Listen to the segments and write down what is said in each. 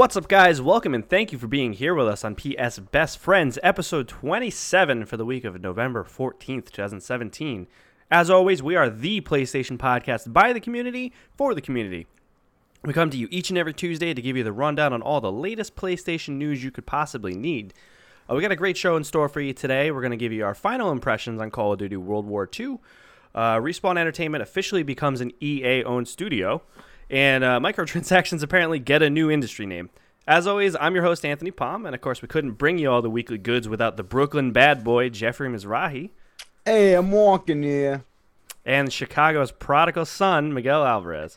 What's up, guys? Welcome and thank you for being here with us on PS Best Friends, episode 27 for the week of November 14th, 2017. As always, we are the PlayStation podcast by the community for the community. We come to you each and every Tuesday to give you the rundown on all the latest PlayStation news you could possibly need. Uh, we got a great show in store for you today. We're going to give you our final impressions on Call of Duty World War II. Uh, Respawn Entertainment officially becomes an EA owned studio and uh, microtransactions apparently get a new industry name. As always, I'm your host, Anthony Palm, and of course, we couldn't bring you all the weekly goods without the Brooklyn bad boy, Jeffrey Mizrahi, Hey, I'm walking here. and Chicago's prodigal son, Miguel Alvarez.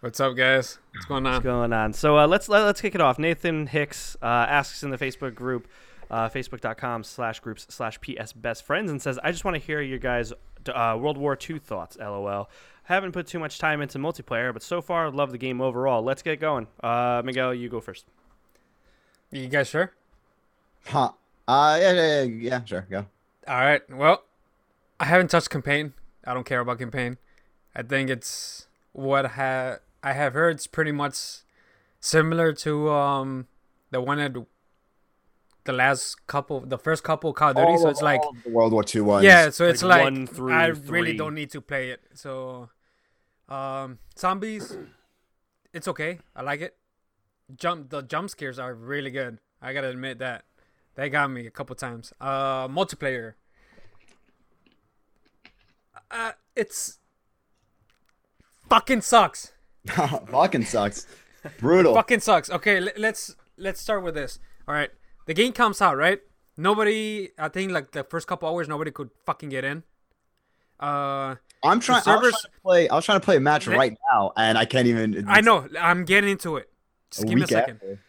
What's up, guys? What's going on? What's going on? So uh, let's let, let's kick it off. Nathan Hicks uh, asks in the Facebook group, uh, facebook.com slash groups slash PS best friends, and says, I just want to hear your guys' uh, World War II thoughts, lol. Haven't put too much time into multiplayer, but so far, love the game overall. Let's get going. Uh, Miguel, you go first. You guys sure? Huh. Uh, yeah, yeah, yeah, yeah, sure, go. All right. Well, I haven't touched campaign. I don't care about campaign. I think it's what ha- I have heard. It's pretty much similar to um the one at the last couple, the first couple Call of Duty. so it's like all of the World War II ones. yeah. So it's like like, one through I three. really don't need to play it. So um zombies, it's okay. I like it. Jump the jump scares are really good. I gotta admit that. They got me a couple times. Uh, multiplayer. Uh, it's fucking sucks. fucking sucks. Brutal. Fucking sucks. Okay, l- let's let's start with this. All right, the game comes out right. Nobody, I think like the first couple hours, nobody could fucking get in. Uh, I'm trying. I was servers- trying to play. I was trying to play a match Let- right now, and I can't even. I know. I'm getting into it. Just a give me a second. after.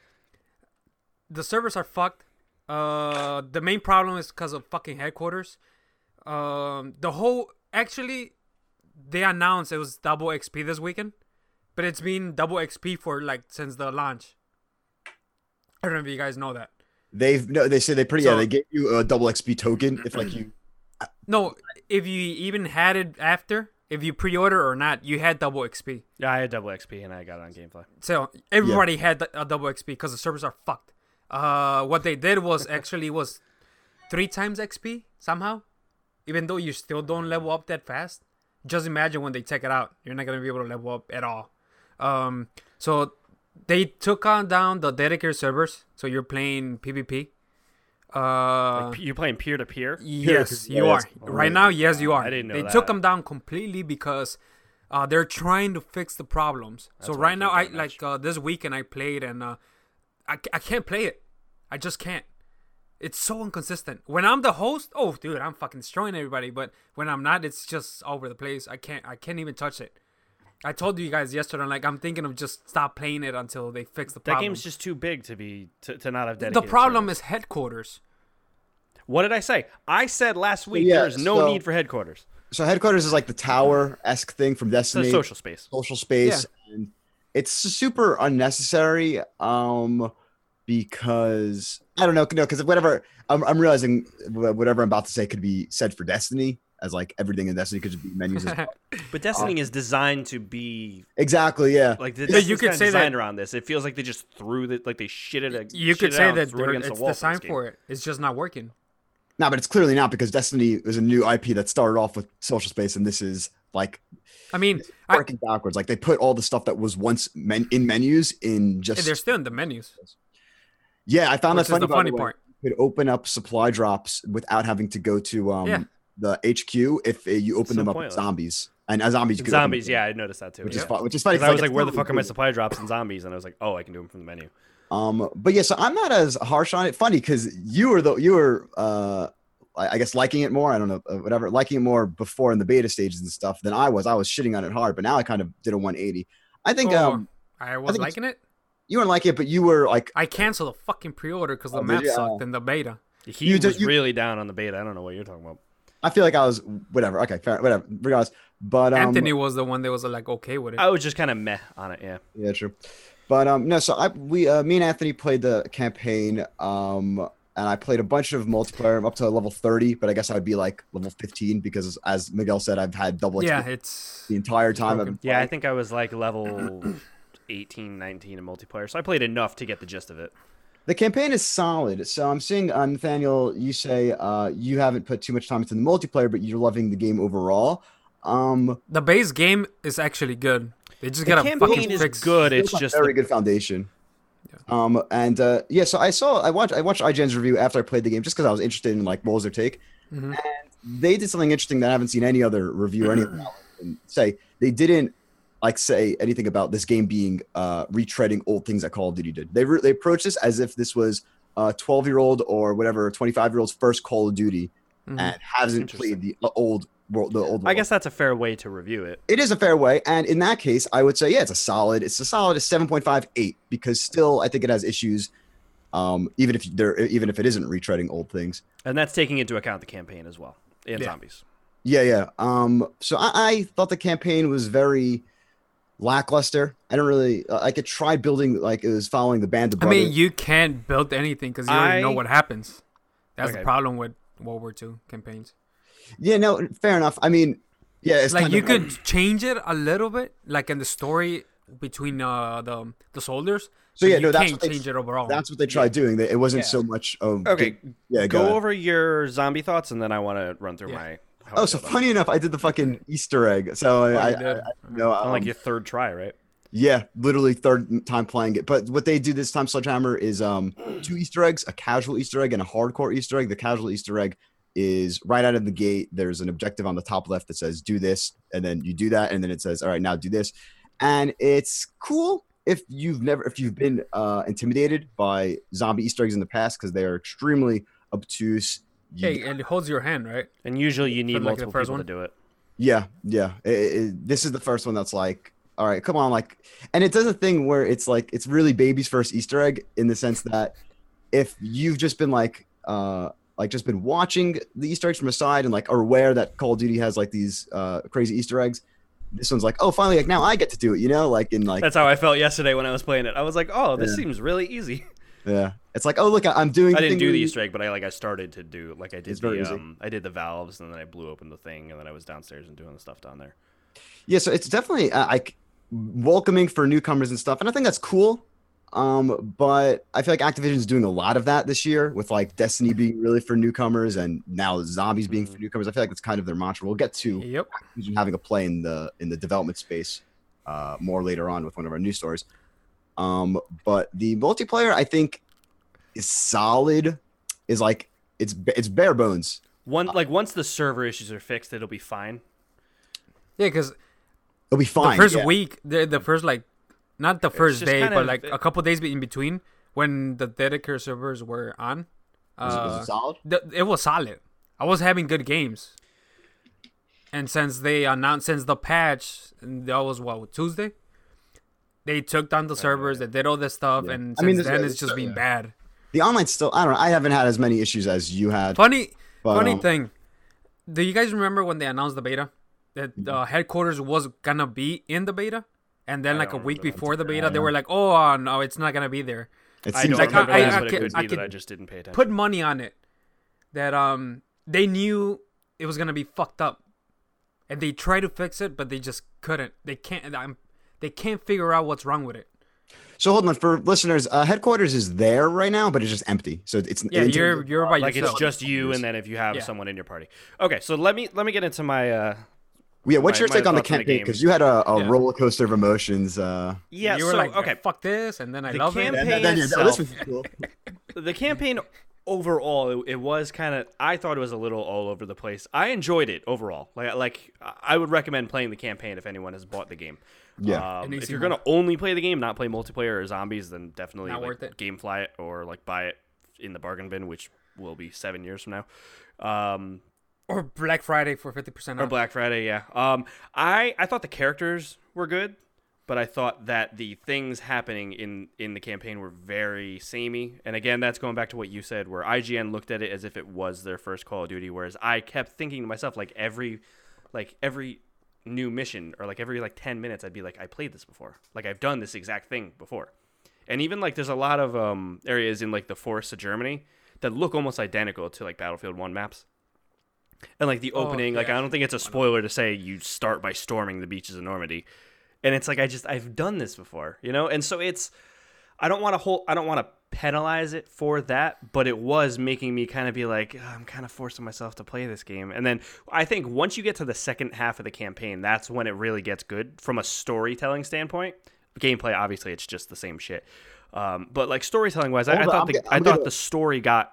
the servers are fucked. Uh, the main problem is because of fucking headquarters. Um, the whole actually, they announced it was double XP this weekend, but it's been double XP for like since the launch. I don't know if you guys know that. They've no. They say they pretty. yeah, they gave you a double XP token if like you. No, if you even had it after, if you pre-order or not, you had double XP. Yeah, I had double XP and I got it on Gamefly. So everybody had a double XP because the servers are fucked. Uh, what they did was actually was three times XP somehow, even though you still don't level up that fast. Just imagine when they take it out, you're not gonna be able to level up at all. Um, so they took on down the dedicated servers, so you're playing PvP. Uh, Like, you're playing peer to peer. Yes, you are. that's- Right now, yes, you are. I didn't know They that. took them down completely because uh, they're trying to fix the problems. so why I right now, I like uh, this weekend I played and uh, I I can't play it. I just can't. It's so inconsistent. When I'm the host, oh dude, I'm fucking destroying everybody. But when I'm not, it's just all over the place. I can't. I can't even touch it. I told you guys yesterday, like I'm thinking of just stop playing it until they fix the problem. That game's just too big to be to, to not have dedicated. the problem servers. is headquarters. what did I say? I said last week yeah, there's no so- need for headquarters. So headquarters is like the tower esque thing from It's a Destiny. social space. social space and it's super unnecessary um because i don't know no because whatever I'm, I'm realizing whatever i'm about to say could be said for destiny as like everything in destiny could just be menus as well. But Destiny is designed to be exactly yeah like the Yeah, you you could could say that- designed around this. It feels like they just threw the like they shit it. You shit could it say out that it there- against the it's for designed for it. It's just not working. no but it's clearly not because destiny was a new ip that started off with social space and this is like I mean, I, working backwards like they put all the stuff that was once men- in menus in just they're still in the menus, yeah i found which that is funny, the funny part. You could open up supply drops without having to go to um Yeah. The HQ if uh, you open So them up with zombies. And as zombies, you Zombies, yeah, I noticed that too. which yeah. is fun. Which is funny. 'Cause I was it's like, where the really fuck are my supply drops and zombies? And I was like, oh, I can do them from the menu. Um, but yeah, so I'm not as harsh on it. Funny because you were the you were uh, I I guess liking it more. I don't know, uh, whatever, liking it more before in the beta stages and stuff than I was. I was shitting on it hard, but now I kind of did a 180. I think Oh, um, I was think liking it. you weren't like it, but you were like, I canceled the fucking pre-order because the Oh, did map you? sucked Oh. in the beta. He You was did- you- really down on the beta. I don't know what you're talking about. I feel like I was whatever. Okay, fair, whatever. Regardless, but um, Anthony was the one that was like okay with it. I was just kind of meh on it. Yeah. Yeah, true. But um, no. So I we uh, me and Anthony played the campaign. Um, and I played a bunch of multiplayer. I'm up to level 30, but I guess I would be like level 15 because, as Miguel said, I've had double XP yeah, it's the entire time. I've been Yeah, I think I was like level 18, 19 in multiplayer. So I played enough to get the gist of it. The campaign is solid. So I'm seeing uh, Nathaniel. You say uh, you haven't put too much time into the multiplayer, but you're loving the game overall. Um, the base game is actually good. They just The gotta campaign fucking is fix. good. It's built on just very the, good foundation. Um, and uh, yeah, so I saw I watched I watched IGN's review after I played the game just because I was interested in like what was their take, Mhm. and they did something interesting that I haven't seen any other review or anything else and say. They didn't like say anything about this game being uh, retreading old things that Call of Duty did. They re- they approached this as if this was a 12 year old or whatever 25 year old's first Call of Duty Mhm. and hasn't played the uh, old world. The old. I world. guess that's a fair way to review it. it is a fair way and in that case i would say yeah it's a solid it's a solid 7.58 because still i think it has issues um even if there even if it isn't retreading old things And that's taking into account the campaign as well and Yeah. zombies. yeah yeah um so i, I thought the campaign was very lackluster i don't really uh, like it tried building like it was following the band of I mean, you can't build anything because you already know what happens. That's Okay. the problem with World War II campaigns. yeah no fair enough i mean yeah it's like kind you of, could change it a little bit, like in the story between uh, the the soldiers. so yeah you no that's can't what they, change it overall. that's what they tried doing it wasn't Yeah. so much of Okay, yeah go ahead. over your zombie thoughts, and then I want to run through Yeah. my. Oh so funny enough i did the fucking easter egg so I, I. I, know it. On, like um, your third try, right? Yeah, literally third time playing it. But what they do this time, Sledgehammer, is um two Easter eggs, a casual Easter egg and a hardcore Easter egg. The casual Easter egg is right out of the gate. There's an objective on the top left that says do this, and then you do that, and then it says, All right, now do this. And it's cool if you've never if you've been uh intimidated by zombie Easter eggs in the past, because they are extremely obtuse. You- hey, and it holds your hand, right? And usually you need For, like, multiple first people one? to do it. Yeah, yeah. It- it- this is the first one that's like, all right, come on, like, and it does a thing where it's like it's really baby's first Easter egg in the sense that if you've just been like, uh, like just been watching the Easter eggs from a side and like are aware that Call of Duty has like these uh crazy Easter eggs, this one's like, oh, finally, like now I get to do it, you know, like in like, That's how I felt yesterday when I was playing it. I was like, oh, this Yeah. seems really easy. yeah, it's like, oh, look, I- I'm doing. I didn't do the Easter egg, but I like I started to do like I did It's very the easy. um I did the valves and then I blew open the thing and then I was downstairs and doing the stuff down there. Yeah, so it's definitely uh, like welcoming for newcomers and stuff, and I think that's cool. Um, but I feel like Activision's doing a lot of that this year with like Destiny being really for newcomers and now zombies being for newcomers. I feel like it's kind of their mantra. We'll get to Yep. Activision having a play in the in the development space uh, more later on with one of our news stories. Um, but the multiplayer I think is solid. Is like it's it's bare bones. One like once the server issues are fixed, it'll be fine. Yeah, because It'll be fine. the first yeah. week, the the first like, not the first day, kind but of- like a couple days in between when the dedicated servers were on. Was it- was Uh, it solid. th- it was solid. I was having good games. And since they announced, since the patch, that was what Tuesday, they took down the servers, they did all this stuff, Yeah. and I since mean, this- then it's just so- been yeah. bad. The online still. I don't know. I haven't had as many issues as you had. Funny, But, funny um, thing. Do you guys remember when they announced the beta? That uh, headquarters was gonna be in the beta, and then I like a week before the beta, they were like, "Oh uh, no, it's not gonna be there." It I seems don't like remember I- that, I but it could- could I be that I just didn't pay attention. Put money on it that um they knew it was gonna be fucked up, and they tried to fix it, but they just couldn't. They can't. I'm, they can't figure out what's wrong with it. So hold on for listeners. Uh, headquarters is there right now, but it's just empty. So it's Yeah, in- you're you're by like it's just you and then if you have Yeah. someone in your party. Okay, so let me let me get into my uh yeah. What's my- your take on the thoughts on the campaign? Because you had a, a Yeah. roller coaster of emotions. Uh, yeah, you were so like, okay. fuck this, and then I The love campaign- it. Campaign yeah, itself- this was cool. the campaign overall it, it was kind of i thought it was a little all over the place i enjoyed it overall like like i would recommend playing the campaign if anyone has bought the game Yeah. um, if you're gonna only play the game not play multiplayer or zombies then definitely Not like, worth it. gamefly it or like buy it in the bargain bin which will be seven years from now um Or Black Friday for fifty percent or. Black Friday, yeah. Um, I I thought the characters were good. but I thought that the things happening in in the campaign were very samey. And again, that's going back to what you said, where IGN looked at it as if it was their first Call of Duty, whereas I kept thinking to myself, like every, like every new mission or like every like 10 minutes i'd be like i played this before. Like i've done this exact thing before. And even like there's a lot of um areas in like the forests of germany that look almost identical to like battlefield 1 maps. And like the Oh, opening like i don't think it's a spoiler to say you start by storming the beaches of normandy. And it's like i just i've done this before you know? And so it's i don't want to hold i don't want to penalize it for that but it was making me kind of be like "Ugh, i'm kind of forcing myself to play this game. And then i think once you get to the second half of the campaign that's when it really gets good from a storytelling standpoint. Gameplay obviously it's just the same shit. Um, but like storytelling wise I, I on, thought I'm the, i thought gonna- the story got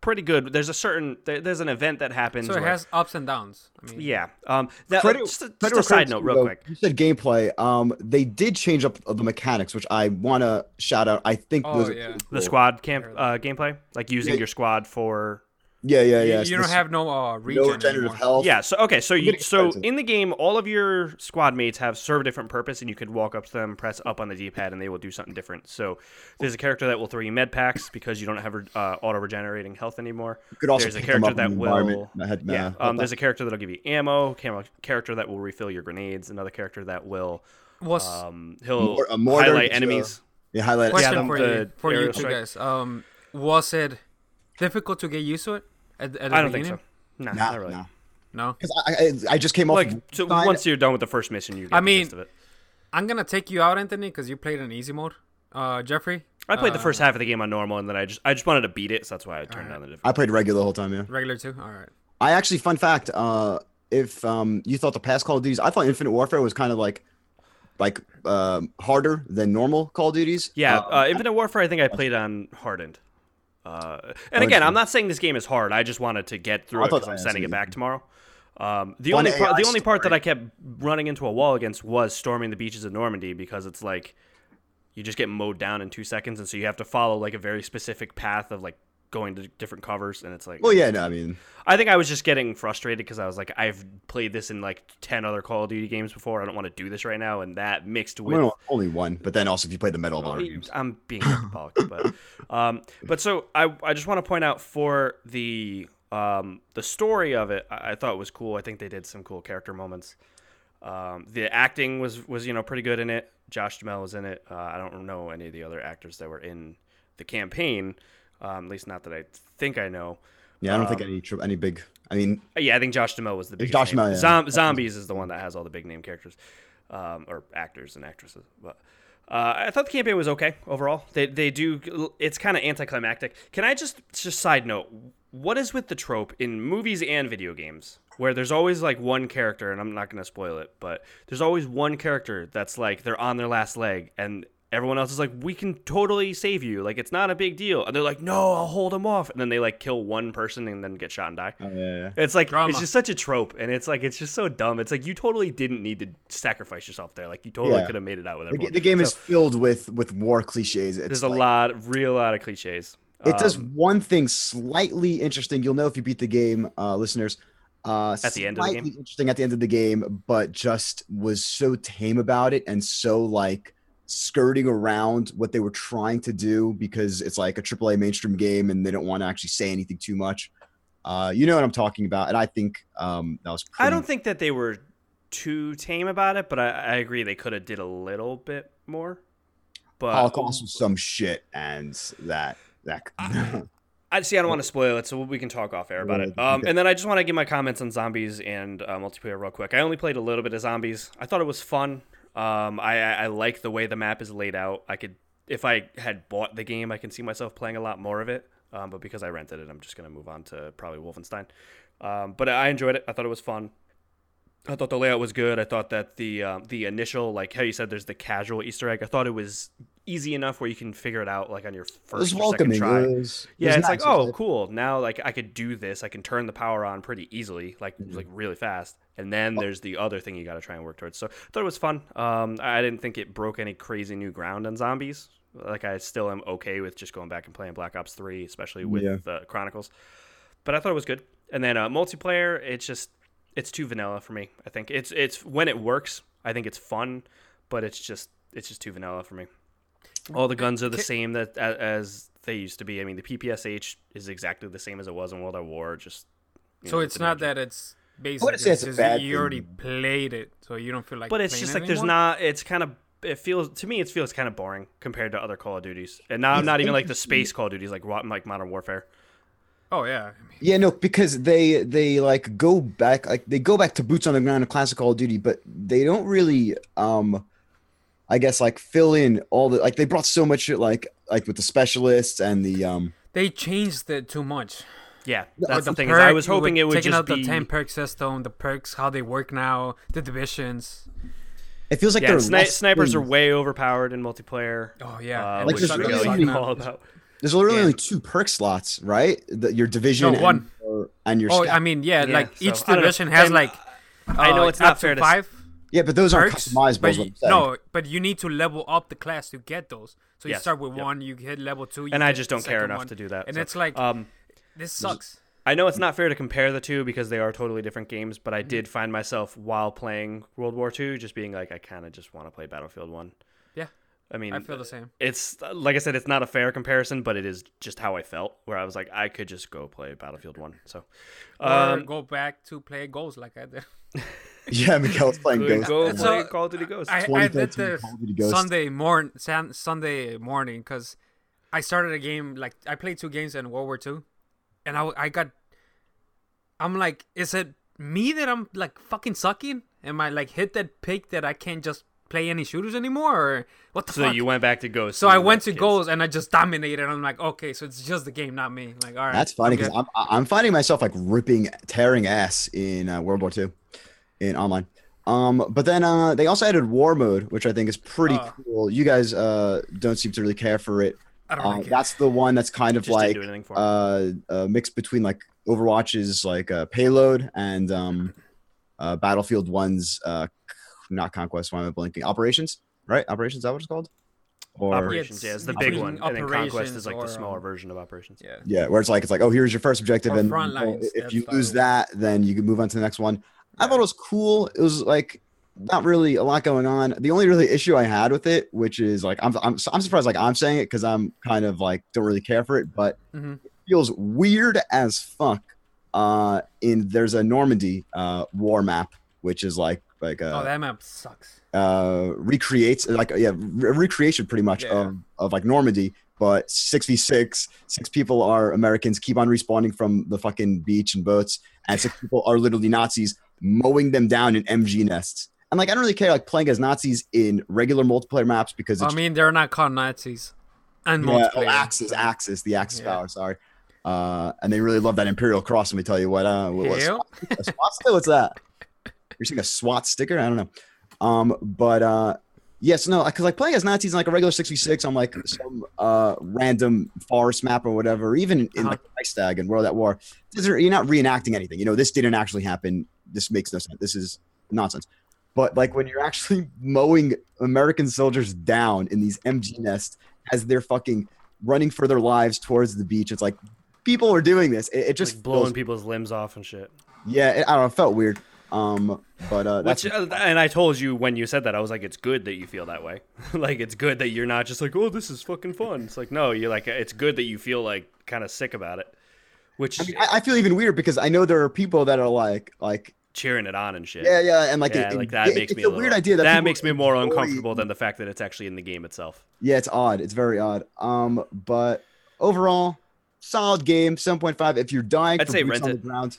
pretty good there's a certain there, there's an event that happens So it where- has ups and downs. I mean, yeah um that, Credit- just, a, just a side note real though. quick You said gameplay. Um, they did change up the mechanics, which I want to shout out. I think Oh, those yeah. pretty the squad camp uh, gameplay like using Yeah. your squad for Yeah, yeah, yeah. you so don't have no uh, no regenerative anymore. health. Yeah. So okay. So you so in the game, all of your squad mates have serve a different purpose, and you could walk up to them, press up on the D-pad, and they will do something different. So there's a character that will throw you med packs because you don't have uh, auto regenerating health anymore. You could also there's a character that will. environment. I had- Yeah. uh, Um, there's a character that'll give you ammo. Camo, character that will refill your grenades. Another character that will. Was Um, he'll Mor- a highlight uh, enemies. yeah, highlight. question the- for the you for you two guys. Um, was it difficult to get used to it at, at the I don't think so. Nah, Nah, not really. nah. No. Because I, I, I just came off. Like so once you're done with the first mission, you get I the mean, gist of it. I'm gonna take you out, Anthony, because you played in easy mode. Uh, Jeffrey, I played the uh, first half of the game on normal, and then I just I just wanted to beat it, so that's why I turned down the difficulty. I played regular the whole time. Yeah. regular too. All right. I actually, fun fact. Uh, if um you thought the past Call of Duties, I thought Infinite Warfare was kind of like, like um harder than normal Call of Duties. Yeah, Um, uh, Infinite Warfare. I think I played on hardened. Uh, and again, I'm not saying this game is hard. I just wanted to get through I it because I'm that sending it back tomorrow. Um, the Fun only part, the only part that. I kept running into a wall against was storming the beaches of Normandy because it's like you just get mowed down in two seconds, and so you have to follow like a very specific path of like going to different covers, and it's like Well, yeah, no, I mean, I think I was just getting frustrated because I was like, I've played this in like ten other Call of Duty games before. I don't want to do this right now, and that mixed with well, only one. But then also, if you play the Medal of Honor games, I'm being alcoholic, but um, but so I I just want to point out for the um the story of it, I, I thought was cool. I think they did some cool character moments. Um, the acting was was you know pretty good in it. Josh Duhamel was in it. Uh, I don't know any of the other actors that were in the campaign, um, at least not that I think I know. yeah, I don't think um, any tri- any big. I mean, Yeah, I think Josh Duhamel was the biggest. Josh. Duhamel, yeah. Zom- Zombies is the one that has all the big name characters, um, or actors and actresses. But uh, I thought the campaign was okay overall. They they do. It's kind of anticlimactic. Can I just just side note? What is with the trope in movies and video games where there's always like one character, and I'm not gonna spoil it, but there's always one character that's like they're on their last leg, and everyone else is like, "We can totally save you. Like it's not a big deal," and they're like, "No, I'll hold them off," and then they like kill one person and then get shot and die. oh, yeah, yeah. It's like Drama. it's just such a trope, and it's like it's just so dumb. It's like you totally didn't need to sacrifice yourself there. Like you totally Yeah. could have made it out with The, everyone. ga- the game So, is filled with with war cliches. It's there's a lot, real lot of cliches. It does Um, one thing slightly interesting. You'll know if you beat the game, uh, listeners. Uh, At the end of the game? interesting at the end of the game, but just was so tame about it and so like skirting around what they were trying to do because it's like a AAA mainstream game and they don't want to actually say anything too much. Uh, you know what I'm talking about, and I think um, that was. Pretty, I don't think that they were too tame about it, but I, I agree they could have did a little bit more. But Holocaust was some shit, and that that. I see. I don't want to spoil it, so we can talk off air about it. Um, and then I just want to give my comments on zombies and uh, multiplayer real quick. I only played a little bit of zombies. I thought it was fun. Um, I, I like the way the map is laid out. I could, if I had bought the game, I can see myself playing a lot more of it. Um, but because I rented it, I'm just gonna move on to probably Wolfenstein. Um, but I enjoyed it. I thought it was fun. I thought the layout was good. I thought that the um, the initial, like how you said, there's the casual Easter egg. I thought it was easy enough where you can figure it out like on your first or second try. It was, it Yeah, it's like, nice. oh, cool. Now, like, I could do this. I can turn the power on pretty easily, like, like really fast. And then there's the other thing you got to try and work towards. So, I thought it was fun. Um, I didn't think it broke any crazy new ground on zombies. Like, I still am okay with just going back and playing Black Ops Three, especially with Yeah. the Chronicles. But I thought it was good. And then uh, multiplayer, it's just it's too vanilla for me. I think it's it's when it works. I think it's fun, but it's just it's just too vanilla for me. All the guns are the same that as they used to be. I mean, the PPSH is exactly the same as it was in World at War. Just So know, it's not magic. that it's basic. wouldn't say it's a just bad you already played it, so you don't feel like. but it's just it like there's not. It's kind of it feels to me. It feels kind of boring compared to other Call of Duties, and now I'm not even like the space Call of Duties like like Modern Warfare. Oh yeah. I mean, Yeah, no, because they they like go back like they go back to boots on the ground of classic Call of Duty, but they don't really um I guess like fill in all the like they brought so much shit like like with the specialists and the um they changed it too much. Yeah, that's the, the thing. Is I was hoping were it would taking just out be the ten perk system, the perks, how they work now, the divisions. it feels like yeah. they're Sni- less snipers are way overpowered in multiplayer. Oh yeah, uh, Like which there's suck- really really only- all about. There's literally Yeah. only two perk slots, right? The, your division No, one. and your, and your Oh, stat. I mean, yeah, Yeah, like so, each I know. division has And like. I know uh, it's not up to fair to s- five yeah, but those aren't customizable. but you- no, but you need to level up the class to get those. So you Yes, start with yep. one, you hit level two, you And I just don't care enough one, to do that. And so, it's like um, this sucks. I know it's not fair to compare the two because they are totally different games, but I Mm-hmm. did find myself while playing World War II just being like, I kind of just want to play Battlefield One. Yeah, I mean, I feel the same. it's like I said, it's not a fair comparison, but it is just how I felt. Where I was like, I could just go play Battlefield One. So, Or um, go back to play Ghosts like I did. yeah, Miguel's playing could Ghost. go So, play Call of Duty Ghosts. I, I did 2013 the Call of Duty Ghosts. Sunday morn San, Sunday morning because I started a game like I played two games in World War Two, and I I got I'm like, is it me that I'm like fucking sucking? Am I like hit that peak that I can't just play any shooters anymore, or what the fuck? so fuck? you went back to Ghosts. so I went to kids. Ghosts and I just dominated. I'm like, okay, so it's just the game, not me. Like, all right, That's funny I'm because. I'm I'm finding myself like ripping, tearing ass in uh, World War II, in online. Um, but then uh, they also added war mode, which I think is pretty Uh. cool. You guys uh don't seem to really care for it. I don't Uh, like it. that's the one that's kind of Just like didn't do anything for me. uh, a mix between like Overwatch's like uh, payload and um, uh, Battlefield One's uh, not conquest. Why am I blinking? Operations, right? Operations. Is that what it's called? Or operations, yeah, it's the big one, and then Conquest is like or, the smaller um, version of operations. yeah. Yeah, where it's like it's like, oh, here's your first objective, and front you lines, if you lose that, then you can move on to the next one. I thought it was cool. It was like not really a lot going on. The only really issue I had with it, which is like I'm I'm, I'm surprised like I'm saying it because I'm kind of like don't really care for it, but Mhm. it feels weird as fuck. Uh, in there's a Normandy uh war map, which is like like a oh, that map sucks. uh recreates like yeah re- recreation pretty much Yeah. of, of like normandy but 6v6 six people are americans keep on respawning from the fucking beach and boats and six people are literally nazis mowing them down in mg nests and like i don't really care like playing as nazis in regular multiplayer maps because it's I mean, they're not called Nazis. And yeah, oh, multiplayer. axis axis the axis Yeah. power sorry uh and they really love that imperial cross let me tell you what uh what, what's Hell. a SWAT sticker? What's that? You're seeing a SWAT sticker? I don't know. Um, but uh, yes, no, because like playing as Nazis in like a regular 66 on like some uh random forest map or whatever, even in Uh-huh. like Reichstag and World at War, are, you're not reenacting anything. You know, this didn't actually happen. This makes no sense. This is nonsense. But like when you're actually mowing American soldiers down in these MG nests as they're fucking running for their lives towards the beach, it's like people are doing this. It, it just Just blowing feels- people's limbs off and shit. yeah, it, I don't know. It felt weird. Um, but uh, that's Which, uh, and I told you when you said that, I was like, it's good that you feel that way. like, it's good that you're not just like, oh, this is fucking fun. It's like, no, you're like, it's good that you feel like kind of sick about it. Which I, mean, I, I feel even weird because I know there are people that are like, like, cheering it on and shit. yeah, yeah, and like, Yeah, it, like that it- makes it's me a, a, little, weird idea that, that makes me more enjoy- uncomfortable than the fact that it's actually in the game itself. Yeah, it's odd. It's very odd. Um, but overall, solid game. Seven point five. If you're dying, I'd say rent on it. ground,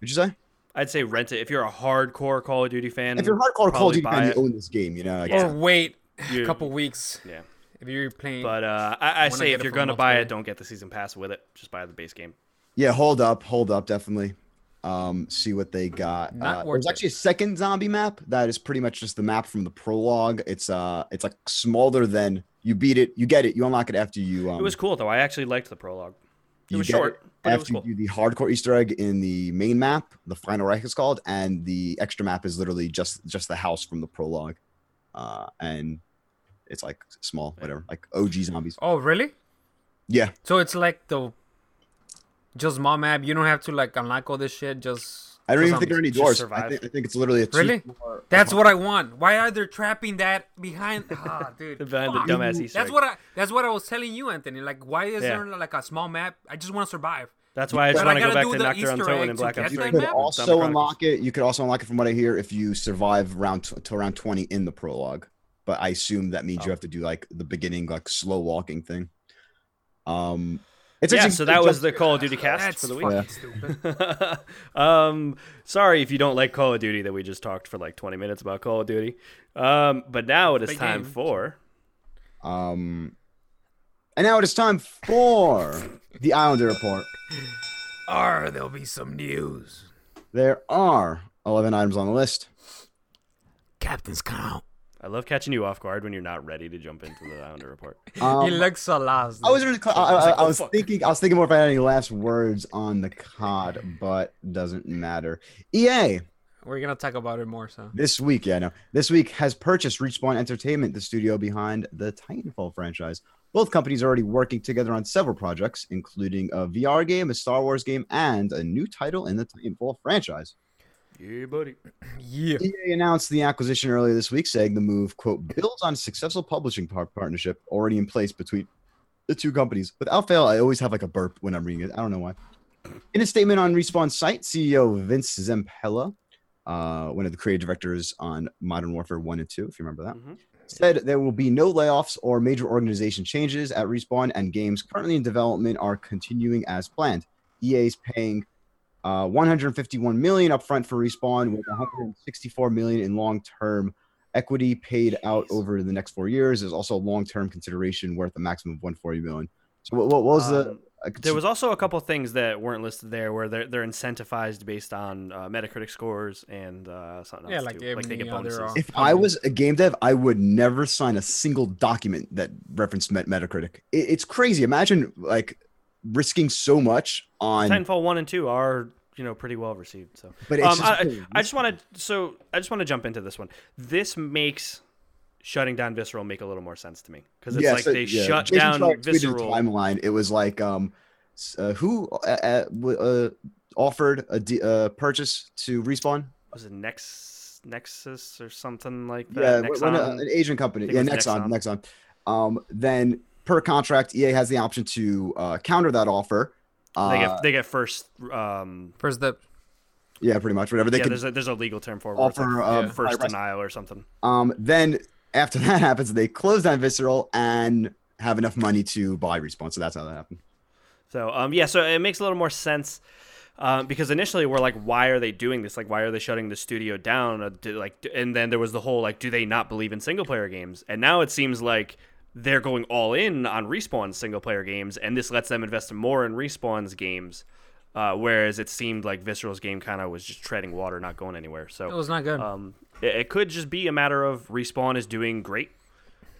what'd you say? I'd say rent it if you're a hardcore Call of Duty fan. If you're a hardcore Call of Duty buy fan, you own this game. You know. I Yeah. Or wait a couple weeks Yeah, if you're playing. but uh, I, I say if you're gonna buy it, don't get the season pass with it. Just buy the base game. Yeah, hold up, hold up, definitely. Um, see what they got. Not Uh, there's actually a second zombie map that is pretty much just the map from the prologue. It's uh, it's like smaller than you beat it, you get it, you unlock it after you. Um, It was cool though. I actually liked the prologue. It you was get short, but it was after cool. you do the hardcore Easter egg in the main map, the final Reich is called, and the extra map is literally just just the house from the prologue, uh, and it's like small, whatever, like OG zombies. oh, really? Yeah, So it's like the just small map. You don't have to like unlock all this shit. Just I don't For even some- think there are any doors. I think, I think it's literally a two Really? floor That's what I want. Why are they trapping that behind? Ah, dude. Behind the dumbass Easter That's what I. That's what I was telling you, Anthony. Like, why is Yeah. there like a small map? I just want to survive. That's why I just But want to go back do to the Easter Untold and Black Ops You could also unlock it. You could also unlock it from what I hear if you survive round tw- to around twenty in the prologue. But I assume that means Oh. you have to do like the beginning, like slow walking thing. Um, it's Yeah, actually so that was the Call of Duty cast That's for the fucking week. stupid. um, sorry if you don't like Call of Duty that we just talked for like 20 minutes about Call of Duty. Um, but now it is Big time game. for Um, and now it is time for the Islander report. Are there'll be some news. There are eleven items on the list. Captain's count. I love catching you off guard when you're not ready to jump into the Islander report. Um, he looks so lost. I was really, I, I, I, I Oh, was fuck. thinking, I was thinking more if I had any last words on the COD, but doesn't matter. EA We're gonna talk about it more. So this week, yeah, no, this week has purchased Respawn Entertainment, the studio behind the Titanfall franchise. Both companies are already working together on several projects, including a VR game, a Star Wars game, and a new title in the Titanfall franchise. Yeah, buddy. yeah. EA announced the acquisition earlier this week, saying the move, quote, builds on a successful publishing par- partnership already in place between the two companies. Without fail, I always have like a burp when I'm reading it. I don't know why. In a statement on Respawn's site, CEO Vince Zampella, uh, one of the creative directors on Modern Warfare 1 and 2, if you remember that, Mhm. said there will be no layoffs or major organization changes at Respawn, and games currently in development are continuing as planned. EA is paying uh, 151 million upfront for Respawn, with 164 million in long-term equity paid out Jeez. over the next four years. There's also a long-term consideration worth a maximum of 140 million. So what, what was the? Um, There was also a couple things that weren't listed there where they're, they're incentivized based on uh, Metacritic scores and uh, something Yeah, else like too. like they any get other, bonuses. uh, if I was a game dev, I would never sign a single document that referenced Metacritic. It, it's crazy. Imagine like risking so much on. Titanfall one and two are you know pretty well received. So, But it's um, just I, I just want to so I just want to jump into this one. This makes shutting down Visceral make a little more sense to me because it's Yeah, like so- they yeah. shut Jason down Visceral. timeline. It was like um, uh, who uh, uh, uh, offered a d- uh, purchase to respawn? Was it Nex Nexus or something like that? Yeah, Nexon? when, uh, an Asian company. Yeah, was Nexon. Nexon. Um, then per contract, EA has the option to uh, counter that offer. Uh, they get they get first. Um, First the yeah, pretty much whatever they yeah, could there's a there's a legal term for it. offer. like uh, yeah. first denial or something. Um, then after that happens, they close down Visceral and have enough money to buy respawn. So that's how that happened. So um yeah, so it makes a little more sense. Uh, because initially we're like, why are they doing this? Like, why are they shutting the studio down? Uh, do, like, and then there was the whole like, do they not believe in single player games? And now it seems like they're going all in on Respawn's single player games, and this lets them invest more in Respawn's games. Uh, whereas it seemed like Visceral's game kind of was just treading water, not going anywhere. So it was not good. um, it, it could just be a matter of respawn is doing great,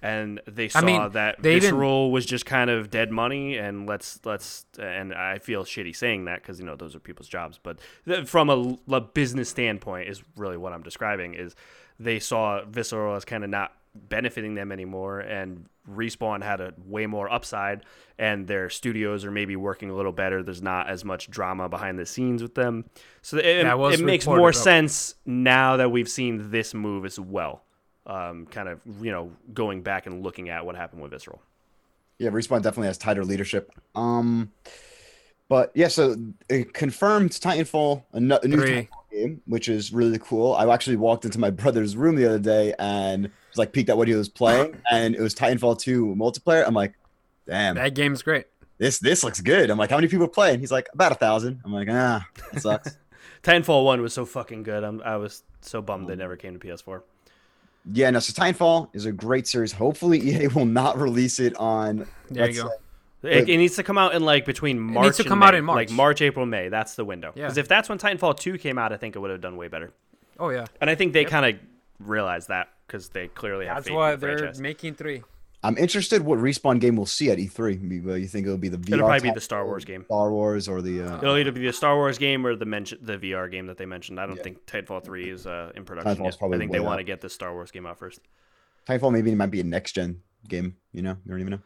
and they saw I mean, that they even- visceral was just kind of dead money, and let's let's and I feel shitty saying that because you know those are people's jobs, but th- from a, a business standpoint is really what I'm describing is they saw visceral as kind of not benefiting them anymore and respawn had a way more upside and their studios are maybe working a little better there's not as much drama behind the scenes with them so it, was it makes more up. sense now that we've seen this move as well um, kind of you know going back and looking at what happened with visceral Yeah, respawn definitely has tighter leadership. Um, but yeah, so it confirmed Titanfall, a, a new Three. Titanfall game, which is really cool. I actually walked into my brother's room the other day and was like peeked at what he was playing, and it was Titanfall 2 multiplayer. I'm like, damn, that game's great. this this looks good. I'm like, how many people play? And he's like, about a thousand. I'm like, ah, that sucks. titanfall 1 was so fucking good I'm, i was so bummed they never came to ps4 yeah, no. So Titanfall is a great series. Hopefully, EA will not release it on. There you go. say- It, it needs to come out in like between March. needs to and come out in March. like March, April, May. That's the window. Yeah. Because if that's when Titanfall two came out, I think it would have done way better. Oh yeah, And I think they kind of realized that because they clearly have that's why in the they're franchise. making three. I'm interested what respawn game we'll see at E3. Well, You think it'll be the VR? It'll probably be the Star Wars game. Star Wars or the uh, It'll either be the Star Wars game or the mention the VR game that they mentioned. I don't Yeah. think Titanfall three is uh, in production Titanfall's yet. probably I think they want to get the Star Wars game out first. Titanfall maybe it might be a next gen game. You know, you don't even know.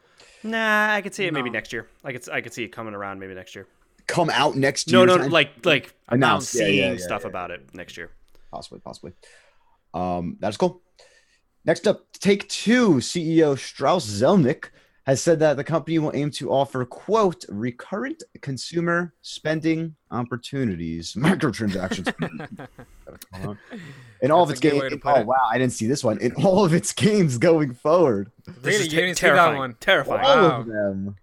Nah, I could see it maybe next year. I could I could see it coming around maybe next year. come out next No, year. no, no, like like Announced. Yeah, seeing yeah, yeah, stuff yeah. about it next year. possibly, possibly. Um, that's cool. Next up, Take Two CEO Strauss Zelnick has said that the company will aim to offer quote recurrent consumer spending opportunities, microtransactions. in all of its a good way games. to put Oh it. wow, I didn't see this one. In all of its games going forward, This Really? is You ter- didn't see that terrifying. one? Terrifying. all Wow. of them.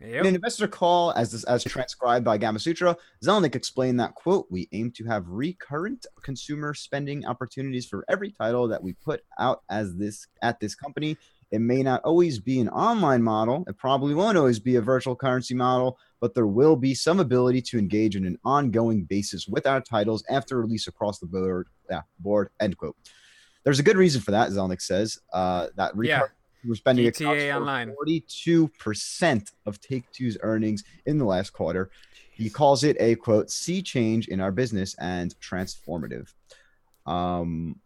In an investor call, as this, as transcribed by Gamasutra, Zelnick explained that quote: "We aim to have recurrent consumer spending opportunities for every title that we put out as this at this company. It may not always be an online model. It probably won't always be a virtual currency model, but there will be some ability to engage in an ongoing basis with our titles after release across the board." Yeah, board. End quote. There's a good reason for that, Zelnick says. Uh, that Yeah. we're spending GTA Online. Forty-two percent of Take Two's earnings in the last quarter. He calls it a quote sea change in our business and transformative. Um,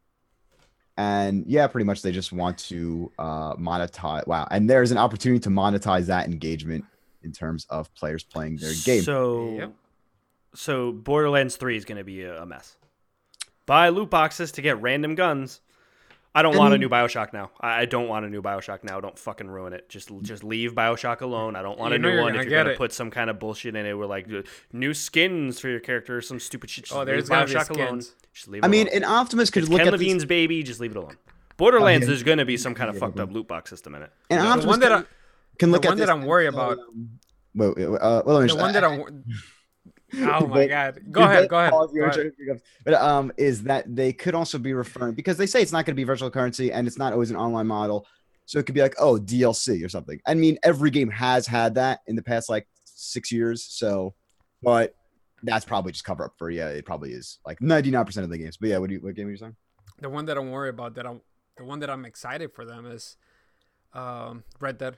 and yeah, pretty much they just want to uh, monetize. Wow, and there's an opportunity to monetize that engagement in terms of players playing their game. So, Yep. so Borderlands Three is going to be a, a mess. Buy loot boxes to get random guns. I don't I want a new Bioshock now. I, I don't want a new Bioshock now. Don't fucking ruin it. Just just leave Bioshock alone. I don't want a new one. If you're gonna it. put some kind of bullshit in it, we're like new skins for your character, some stupid shit. Just Oh, leave there's gotta be Bioshock alone. skins. Just leave. It I mean, alone. an Optimus could it's look Ken at Levine's this, baby. Just leave it alone. Borderlands, yeah. there's gonna be some kind of Yeah, fucked yeah. up loot box system in it. And Yeah. Optimus The one that I, can, can look the at one that I'm worried about- um, Wait, wait, uh, well, the one that I'm. Oh my But- god! Go ahead. Go ahead. Go ahead. trying to pick up. But um, is that they could also be referring because they say it's not going to be virtual currency and it's not always an online model, so it could be like oh DLC or something. I mean, every game has had that in the past like six years. So, but that's probably just cover up for yeah, it probably is like ninety nine percent of the games. But yeah, what do you what game are you saying? The one that I'm worried about that I'm the one that I'm excited for them is um, Red Dead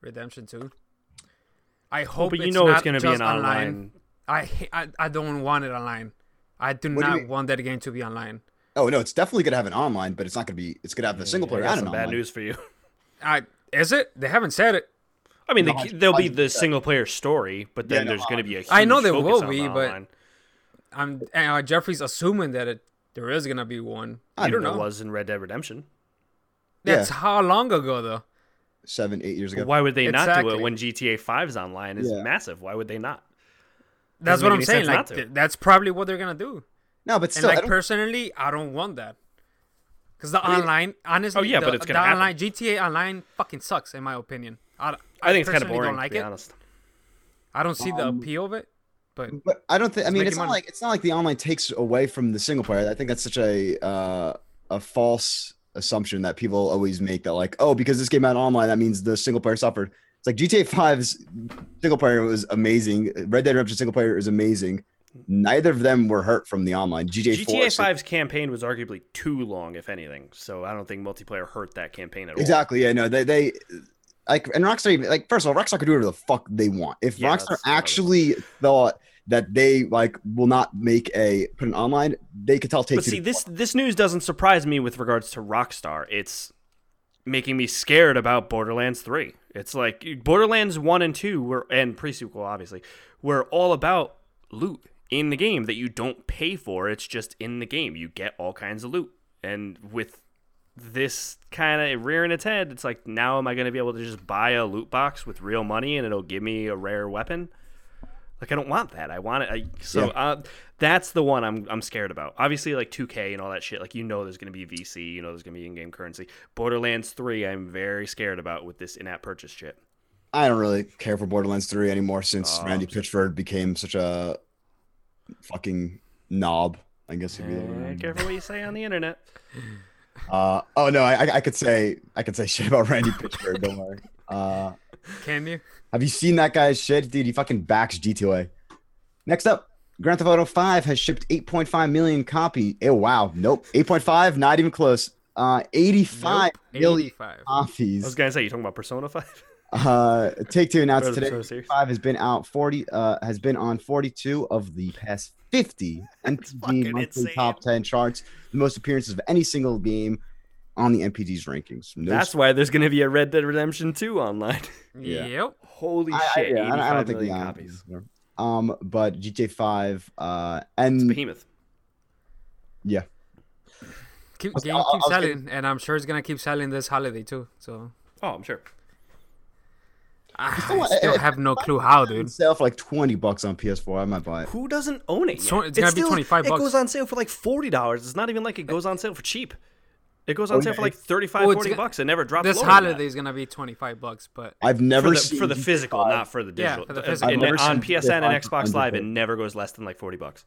Redemption 2. I hope but you it's know it's not gonna be just an online. I, I I don't want it online. I do What not mean? want that game to be online. Oh no, it's definitely going to have an online, but it's not going to be. It's going to have the single player I got and an some bad news for you. I is it? They haven't said it. I mean, No, they, there'll be the single player story, but then Yeah, no, there's going to be a huge I know there focus will be, the but. I'm uh, Jeffrey's assuming that it there is gonna be one. I I don't There know. was in Red Dead Redemption. That's how long ago though. Seven, eight years ago. Why would they not do it when GTA 5's online is Yeah. massive? Why would they not? That's what I'm saying. Like th- that's probably what they're gonna do. No, but still, I like don't- personally, I don't want that. Cause the I mean- online, honestly, Oh, yeah, the, but it's the gonna happen. online GTA online fucking sucks in my opinion. I, I think it's kind of boring, Don't like to be it. honest. I don't see the Um, appeal of it. But But I don't think. I mean, it's not money. like it's not like the online takes away from the single player. I think that's such a uh, a false assumption that people always make that like, oh, because this game out online, that means the single player suffered. It's like GTA 5's single player was amazing. Red Dead Redemption single player is amazing. Neither of them were hurt from the online. GTA, 4 GTA 5's campaign was arguably too long, if anything. So I don't think multiplayer hurt that campaign at all. Exactly. Yeah. No. They they like and Rockstar like first of all, Rockstar could do whatever the fuck they want. If Yeah, Rockstar that's what I was- actually thought that they like will not make a put an online, they could tell Take But see, this this news doesn't surprise me with regards to Rockstar. It's making me scared about Borderlands 3. It's like Borderlands 1 and 2 were and pre-sequel obviously were all about loot in the game that you don't pay for. It's just in the game. You get all kinds of loot. And with this kind of rearing its head, it's like now am I going to be able to just buy a loot box with real money and it'll give me a rare weapon? Like I don't want that. I want it. I, so Yeah. uh, that's the one I'm I'm scared about. Obviously, like 2K and all that shit. Like you know, there's gonna be VC. You know, there's gonna be in-game currency. Borderlands 3, I'm very scared about with this in-app purchase shit. I don't really care for Borderlands 3 anymore since Oh, Randy Pitchford became such a fucking knob. I guess he'd be Eh, careful what you say on the internet. uh, oh no, I, I- I could say I could say shit about Randy Pitchford. don't worry. Uh, can you? have you seen that guy's shit, dude? He fucking backs GTA. Next up, Grand Theft Auto 5 has shipped 8.5 million copy. Oh wow, nope, 8.5, not even close. Uh, 85 Nope, million 85. I was gonna say you talking about Persona 5. Uh, Take Two announced today. Persona series. Five has been out 40. Uh, has been on 42 of the past 50 fucking MPG monthly insane. top 10 charts. The most appearances of any single game on the MPG's rankings. No That's why there's gonna be a Red Dead Redemption 2 online. Yeah. Yep. Holy I, I, shit! yeah, I, I 85 don't think million the copies. Um, but GTA 5, uh, It's and behemoth. yeah, Keep, was- game I- I keeps was gonna- selling, and I'm sure it's gonna keep selling this holiday too. So Oh, I'm sure. I still- still have no clue how, on dude. sale for like 20 bucks on PS4. I might buy it. Who doesn't own it? Yet? So it's gonna be 25 It goes on sale for like forty dollars. It's not even like it goes on sale for cheap. It goes on Oh, sale yeah, for like it's- 35, Oh, it's 40 bucks. It never drops. This lower than that. holiday is gonna be 25 bucks, but I've never for the, seen for the physical, not for the digital. Yeah, digital. for the Uh, physical. and I've never on seen PSN and Xbox Live, it never goes less than like forty bucks.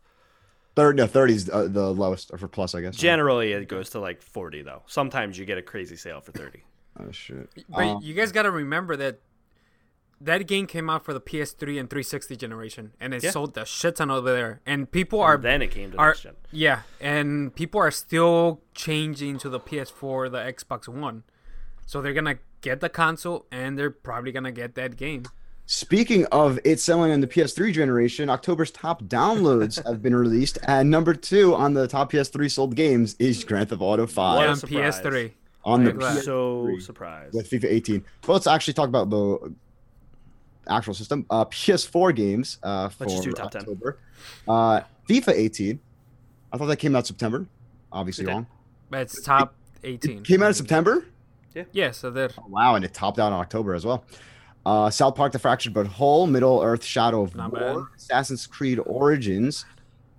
Third, no, 30 is uh, the lowest, or for plus, I guess. Generally, it goes to like forty though. Sometimes you get a crazy sale for thirty. Oh shit. but Um, you guys gotta remember that that game came out for the PS3 and 360 generation, and it Yeah. sold the shit ton over there. And people are then it came to are next gen. yeah, and people are still changing to the PS4, the Xbox One, so they're gonna get the console and they're probably gonna get that game. Speaking of it selling on the PS3 generation, October's top downloads have been released, and number two on the top PS3 sold games is Grand Theft Auto 5 on. PS3. on the Look at. So PS3 surprised. with FIFA 18. Well, let's actually talk about the actual system. Uh, PS4 games uh, for Let's just do top 10. October. Uh, FIFA 18. I thought that came out September. Obviously It wrong. But it's top It 18. came out in September. Yeah. Yes, so there. Oh, wow, and it topped out in October as well. Uh, South Park: The Fractured But Whole, Middle Earth: Shadow of Not War, bad. Assassin's Creed Origins.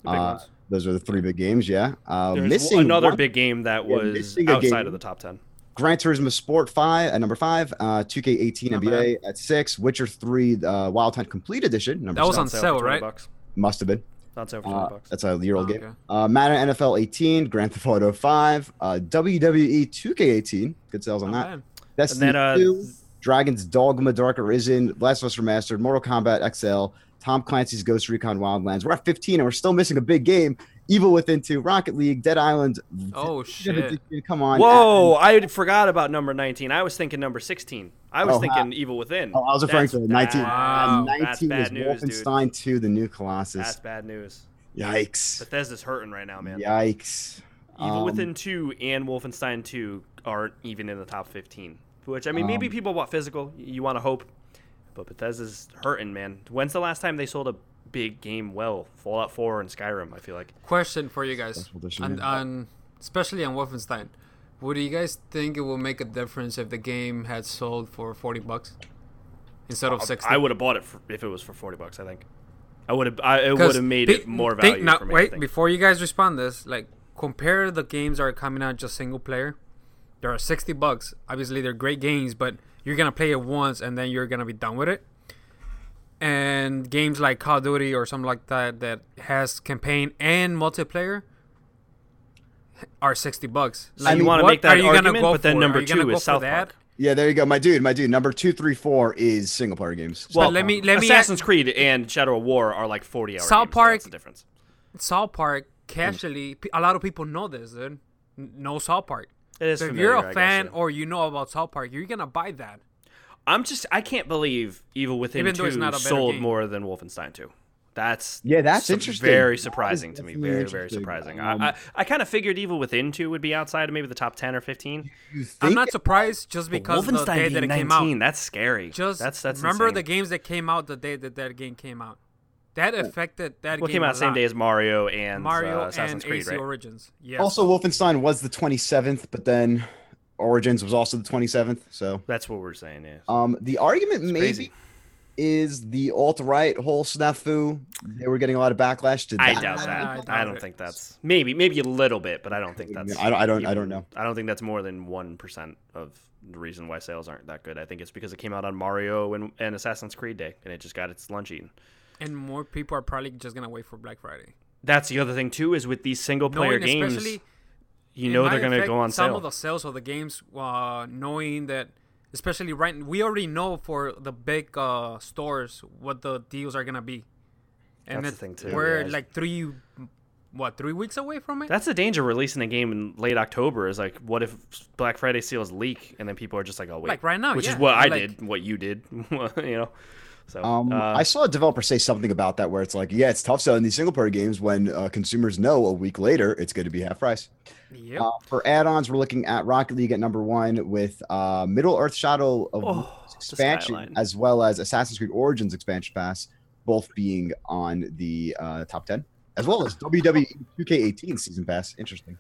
Uh, those are the three big games. Yeah. Uh, missing another one- big game that was missing a outside game. of the top ten. Gran Turismo Sport five at number five. Uh, 2K18 Not NBA at six. Witcher three: uh, Wild Hunt Complete Edition. Number That was seven. on sale, 20 right? Bucks. Must have been. On sale for twenty Uh, bucks. that's a year old Oh, game. okay. Uh, Madden NFL 18, Grand Theft Auto 5, uh, WWE 2K18. Good sales on Not that. bad. Destiny And then, uh, 2, Dragon's Dogma Dark Arisen, Last of Us Remastered, Mortal Kombat XL, Tom Clancy's Ghost Recon Wildlands. We're at 15 and we're still missing a big game. Evil Within 2, Rocket League, Dead Island. Oh shit! Come on. Whoa! I forgot about number nineteen. I was thinking number sixteen. I was Oh, thinking Evil Within. Oh, I was referring That's to 19. bad. Wow. Uh, That's 19 bad is news, dude. Wolfenstein 2, The New Colossus. That's bad news. Yikes. Bethesda's hurting right now, man. Yikes. Evil Um, Within 2 and Wolfenstein 2 aren't even in the top 15. Which, I mean, maybe Um, people bought physical. You want to hope. But Bethesda's hurting, man. When's the last time they sold a big game well? Fallout 4 and Skyrim, I feel like. Question for you guys, Special edition, on, on especially on Wolfenstein. Would you guys think it will make a difference if the game had sold for 40 bucks instead of 60? I would have bought it for, if it was for 40 bucks, I think. I would have I, it 'Cause would have made thi- it more think- value now, for me. Wait, before you guys respond this, like compare the games that are coming out just single player. There are 60 bucks. Obviously, they're great games, but you're gonna play it once and then you're gonna be done with it. And games like Call of Duty or something like that that has campaign and multiplayer are 60 bucks. So Like, you want to make that are you argument, go but then number Are you gonna two is for South that? Park. Yeah, there you go. My dude, my dude. Number two, three, four is single player games. Well, let me- let me- Assassin's Creed and Shadow of War are like 40 hour South games, so Park- that's the difference. South Park, casually, pe- a lot of people know this, dude. N- Know South Park. It is So if you're I a guess, fan yeah. or you know about South Park, you're gonna buy that. I'm just I can't believe Evil Within Even 2 not sold game. more than Wolfenstein 2. That's Yeah, that's su- interesting. Very That is surprising to me. Very very surprising. Um, I, I I kind of figured Evil Within 2 would be outside of maybe the top 10 or 15. You I'm not surprised just because of the Wolfenstein day that being it came 19, out. that's scary. Just that's that's remember insane. the games that came out the day that that game came out. That affected that What game came out the same lot. day as Mario and Mario uh, Assassin's and Creed, AC right? Origins. Yes. Also, Wolfenstein was the 27th, but then Origins was also the 27th. So, That's what we're saying, yeah. um, the argument maybe crazy. is the alt right whole snafu. They were getting a lot of backlash to I that. doubt that. I, doubt don't it. think that's maybe maybe a little bit, but I don't think that's. I don't- I don't- I don't know. I don't think that's more than one percent of the reason why sales aren't that good. I think it's because it came out on Mario and, and Assassin's Creed Day, and it just got its lunch eaten. and more people are probably just gonna wait for Black Friday. That's the other thing too is with these single player Knowing games, especially you know they're gonna go on some sale. of the sales of the games, uh, knowing that, especially right, we already know for the big uh, stores what the deals are gonna be, and That's the it- thing, too, we're yeah. like three, what three weeks away from it. That's the danger of releasing a game in late October. Is like, what if Black Friday sales leak, and then people are just like, oh wait, Like right now, which is what I like- did, what you did, you know. So Um, uh, I saw a developer say something about that where it's like, yeah, it's tough selling these single player games when uh, consumers know a week later it's going to be half price. Yep. Uh, for add-ons, we're looking at Rocket League at number one with uh, Middle Earth Shadow of Oh, expansion, as well as Assassin's Creed Origins expansion pass. both being on the uh, top 10, as well as WWE 2K18 Season Pass. Interesting.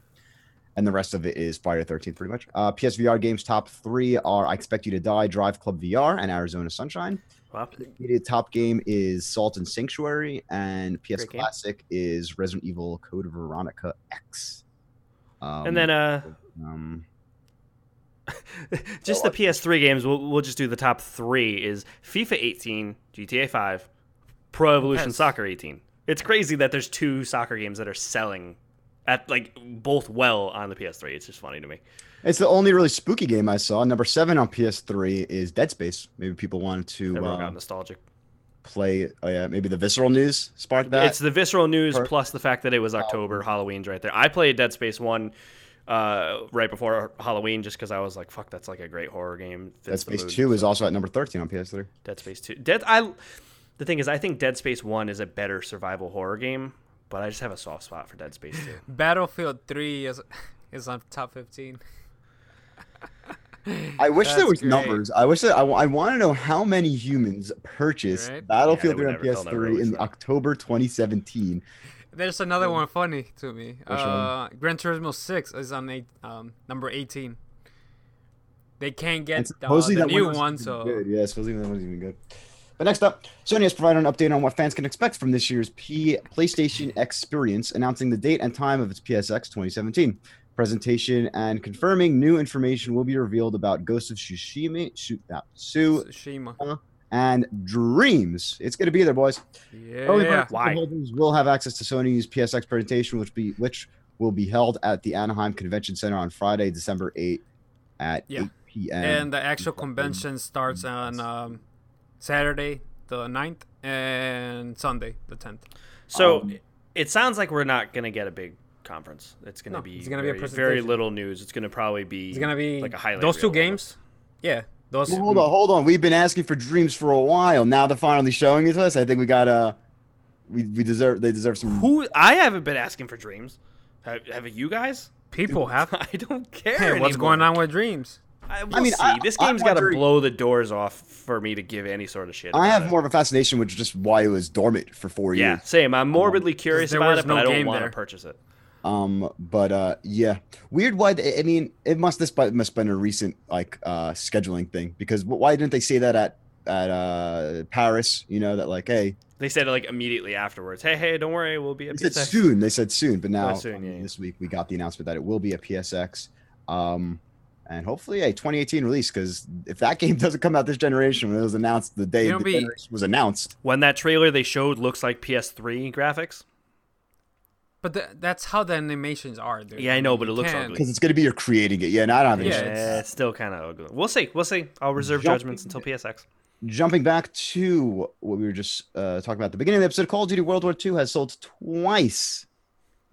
And the rest of it is Friday the 13th, pretty much. Uh, PSVR games top three are I Expect You to Die, Drive Club VR, and Arizona Sunshine. Wow. The top game is Salt and Sanctuary, and PS Great game. Classic is Resident Evil Code Veronica X. Um, and then uh, um, just the PS3 games. We'll we'll just do the top three. Is FIFA 18, GTA 5, Pro Evolution Yes. Soccer 18. It's crazy that there's two soccer games that are selling at like both well on the PS3. It's just funny to me. It's the only really spooky game I saw. Number seven on PS3 is Dead Space. Maybe people wanted to Everyone uh, got nostalgic. play. Oh yeah, maybe the visceral news sparked that. It's the visceral news Per- plus the fact that it was October. Halloween's right there. I played Dead Space one uh, right before Halloween just because I was like, "Fuck, that's like a great horror game." Dead Fits the Space mood. Two is also at number thirteen on PS3. Dead Space two. Dead. I. The thing is, I think Dead Space one is a better survival horror game, but I just have a soft spot for Dead Space two. Battlefield 3 is is on top 15. I wish there was great. numbers. I wish that I, want to know how many humans purchased Right? Battlefield Yeah, 3 they on would never- they'll never PS3 in that. October 2017. There's another one funny to me. Which one? Uh, Gran Turismo 6 is on eight, um, number 18. They can't get uh, supposedly the that new one one, wasn't so good. yeah, supposedly that wasn't even good. But next up, Sony has provided an update on what fans can expect from this year's P- PlayStation Experience, announcing the date and time of its PSX 2017 presentation and confirming new information will be revealed about Ghost of Tsushima, Shoot that Tsushima. and Dreams. It's going to be there, boys. Yeah. bird Why? holders will have access to Sony's PSX presentation, which be which will be held at the Anaheim Convention Center on Friday, December 8 at Yeah. 8 p.m. And the actual convention starts on um, Saturday, the 9th, and Sunday, the 10th. So Um, it sounds like we're not gonna get a big conference. It's gonna No, be it's gonna be a very, very little news. It's gonna probably be It's gonna be like a highlight. those two reel almost. games. Yeah, those. Well, hold on, hold on. We've been asking for Dreams for a while. Now they're finally showing it to us. I think we got a we we deserve they deserve some. Who I haven't been asking for dreams. Have, have you guys? People have. I don't care. Hey, what's going on with Dreams? I, we'll mean, see. I- this game's got to blow the doors off for me to give any sort of shit. I have it. more of a fascination with just why it was dormant for four Yeah, years. Yeah, same. I'm morbidly curious about was it, but I don't want to purchase it. Um, but uh, yeah, weird. Why? They, I mean, it must this must have been a recent like uh scheduling thing because why didn't they say that at at uh Paris? You know that like hey, They said it like immediately afterwards. Hey, hey, don't worry, we'll be at they said soon. They said soon, but now Oh, soon, yeah, um, yeah. this week we got the announcement that it will be a PSX. Um, and hopefully a 2018 release because if that game doesn't come out this generation when it was announced the day It'll the be- generation was announced, When that trailer they showed looks like PS3 graphics. But th- that's how the animations are. Dude. Yeah, I know, but it looks can't- ugly. because it's going to be you're creating it. Yeah, and I don't have any Yeah, issue. Yeah, it's still kind of ugly. We'll see. We'll see. I'll reserve Jumping- judgments until PSX. jumping back to what we were just uh, talking about at the beginning of the episode, Call of Duty World War II has sold twice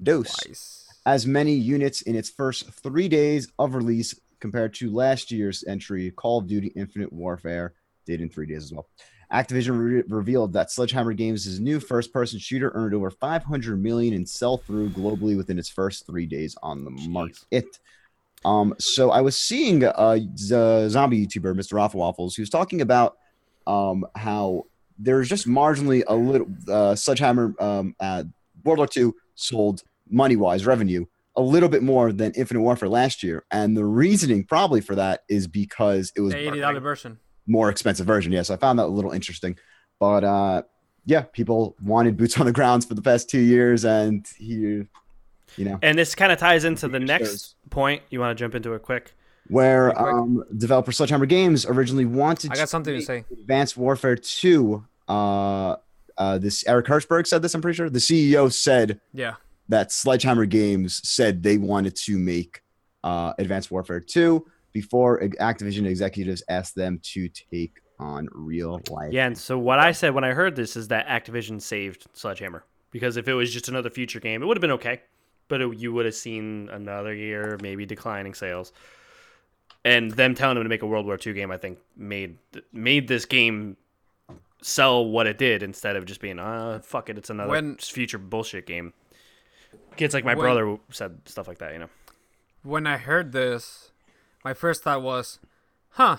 dose Twice. as many units in its first three days of release compared to last year's entry, Call of Duty Infinite Warfare did in three days as well. Activision re- revealed that Sledgehammer Games' new first-person shooter earned over 500 million in sell-through globally within its first three days on the market. Um, so I was seeing uh, the zombie YouTuber, Mr. RoflWaffles, who's talking about um, how there's just marginally a little uh, Sledgehammer um, uh, World War II sold money-wise revenue a little bit more than Infinite Warfare last year, and the reasoning probably for that is because it was The eighty dollar version. More expensive version. Yes, I found that a little interesting, but uh, yeah, people wanted boots on the grounds for the past two years, and he, you know, And this kind of ties into the Shows. next point. You want to jump into it quick? where quick. um, developer Sledgehammer Games originally wanted I got something to say. Advanced Warfare 2. Uh, uh, this Eric Hirshberg said this. I'm pretty sure the CEO said Yeah. that Sledgehammer Games said they wanted to make uh, Advanced Warfare 2 before Activision executives asked them to take on real life. Yeah. And so what I said when I heard this is that Activision saved Sledgehammer because if it was just another future game, it would have been okay, but it, you would have seen another year maybe declining sales. And them telling them to make a World War II game, I think made made this game sell what it did instead of just being, uh, fuck it, it's another When- future bullshit game. Kids like my When- brother said stuff like that, you know. When I heard this, my first thought was, huh.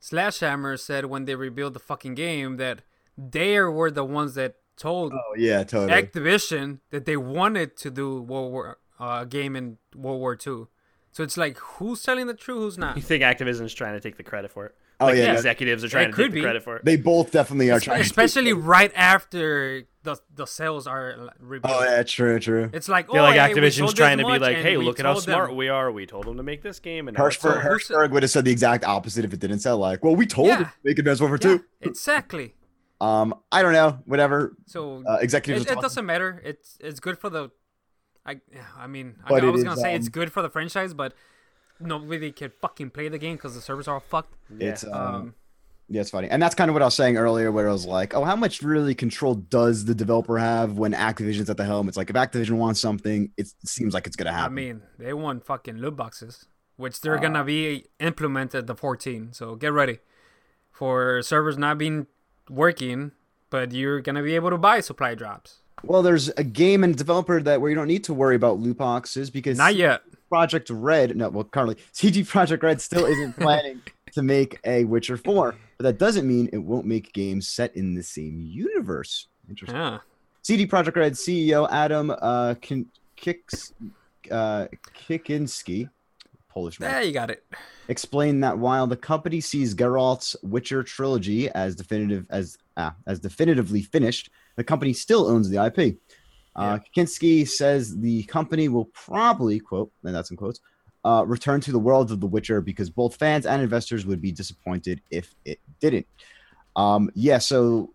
Slashhammer said when they revealed the fucking game that they were the ones that told Oh yeah, totally. Activision that they wanted to do World War uh, a game in World War Two. So it's like who's telling the truth, who's not? You think Activision's trying to take the credit for it? Oh, yeah, the no. executives are trying to could take the be. credit for it. they both definitely are trying. Especially right after the the sales are revealed. oh yeah, true, true. It's like feel oh, like hey, Activision's trying to be like, hey, look at how told them- smart we are. We told them to make this game, and now it's Hirshberg, sold. Hirshberg would have said the exact opposite if it didn't sell. Like, well, we told Yeah. them to make Advanced Warfare Yeah, two. exactly. Um, I don't know. Whatever. So Uh, executives. it, it doesn't matter. It's it's good for the. I I mean I, But I it was gonna say it's um, good for the franchise, but nobody can fucking play the game because the servers are all fucked. Yeah. It's um, Um, yeah, it's funny, and that's kind of what I was saying earlier, where I was like, oh, how much really control does the developer have when Activision's at the helm? It's like if Activision wants something, it seems like it's gonna happen. I mean they want fucking loot boxes, which they're Uh, gonna be implemented the 14. So get ready for servers not being working, but you're gonna be able to buy supply drops. well, there's a game and developer that where you don't need to worry about loot boxes because Not yet. Projekt Red, no, well, currently CD Projekt Red still isn't planning to make a Witcher 4, but that doesn't mean it won't make games set in the same universe. Interesting. Yeah. CD Projekt Red CEO Adam uh, Kin- Kicks, uh, Kikinski, Polish man, There you got it. explained that while the company sees Geralt's Witcher trilogy as definitive as ah, as definitively finished, the company still owns the IP. Uh, Kikinski says the company will probably quote, and that's in quotes, uh, return to the world of The Witcher because both fans and investors would be disappointed if it didn't. Um, yeah, so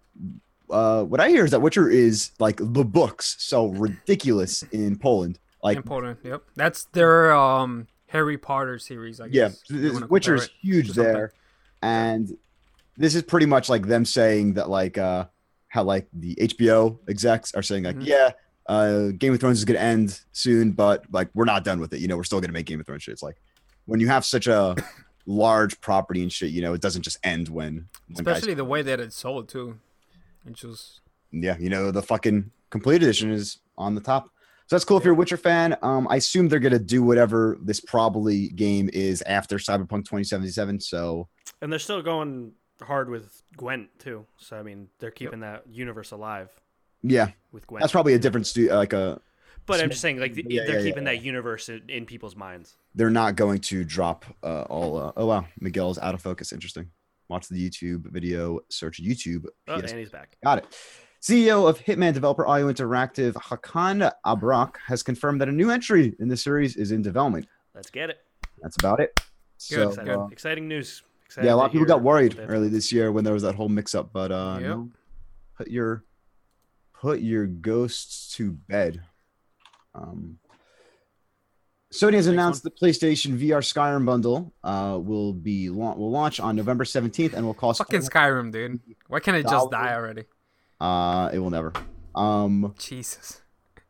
uh, what I hear is that Witcher is like the books, so ridiculous in Poland. Like, Important. Yep. That's their um Harry Potter series. I yeah, guess. if Witcher is huge there, and this is pretty much like them saying that like uh how like the HBO execs are saying like Mhm. yeah. Uh, Game of Thrones is gonna end soon, but like we're not done with it. You know, we're still gonna make Game of Thrones shit. It's like when you have such a large property and shit, you know, it doesn't just end when, when guys- Especially the way that it's sold too. It's just yeah, you know, the fucking complete edition is on the top. So that's cool if you're a Witcher fan. Um, I assume they're gonna do whatever this probably game is after Cyberpunk 2077. So And they're still going hard with Gwent too. So I mean, they're keeping that universe alive yeah, with Gwent. that's probably a different stu- like a. But I'm just saying, like the, Yeah, they're yeah, keeping yeah. that universe in, in people's minds. They're not going to drop uh, all. Uh, oh wow, Miguel's out of focus. Interesting. Watch the YouTube video. Search YouTube. Oh, PS and he's back. Got it. CEO of Hitman developer IO Interactive, Hakan Abrak, has confirmed that a new entry in the series is in development. Let's get it. That's about it. So, exciting, uh, exciting news. Yeah, a lot of people got worried early this year when there was that whole mix-up, but uh, Yep. no, put your put your ghosts to bed. Um, Sony has announced the PlayStation VR Skyrim bundle uh, will be la- will launch on November 17th and will cost fucking Skyrim, dude. Why can't it just die already? uh, it will never. Um, Jesus.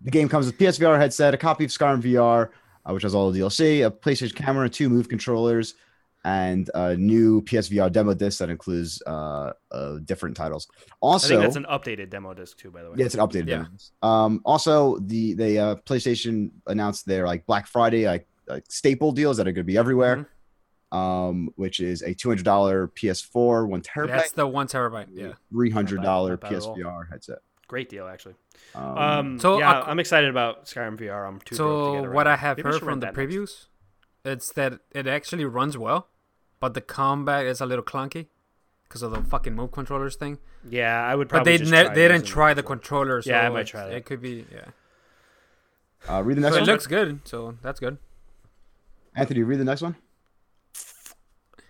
The game comes with PSVR headset, a copy of Skyrim VR, uh, which has all the DLC, a PlayStation camera, two Move controllers, and a new PSVR demo disc that includes uh, uh, different titles. I Also, think that's an updated demo disc too, by the way. yeah, it's an updated Yeah. demo disc. Um, also, the they uh, PlayStation announced their like Black Friday like, like staple deals that are going to be everywhere. Mm-hmm. Um, which is a two hundred dollar PS4, one terabyte, That's the one terabyte. Yeah. three hundred dollar Not bad at all. PSVR headset. Great deal, actually. Um, Um, So, yeah, ac- I'm excited about Skyrim VR. I'm too broke to So get what around. I have Maybe heard from the that next. previews, it's that it actually runs well, but the combat is a little clunky because of the fucking move controllers thing. Yeah, I would But probably. they just ne- try they didn't try the controllers. controller. So Yeah, I might it's- try that. It could be yeah. uh, read the So next it one. looks good. So that's good. Anthony, read the next one.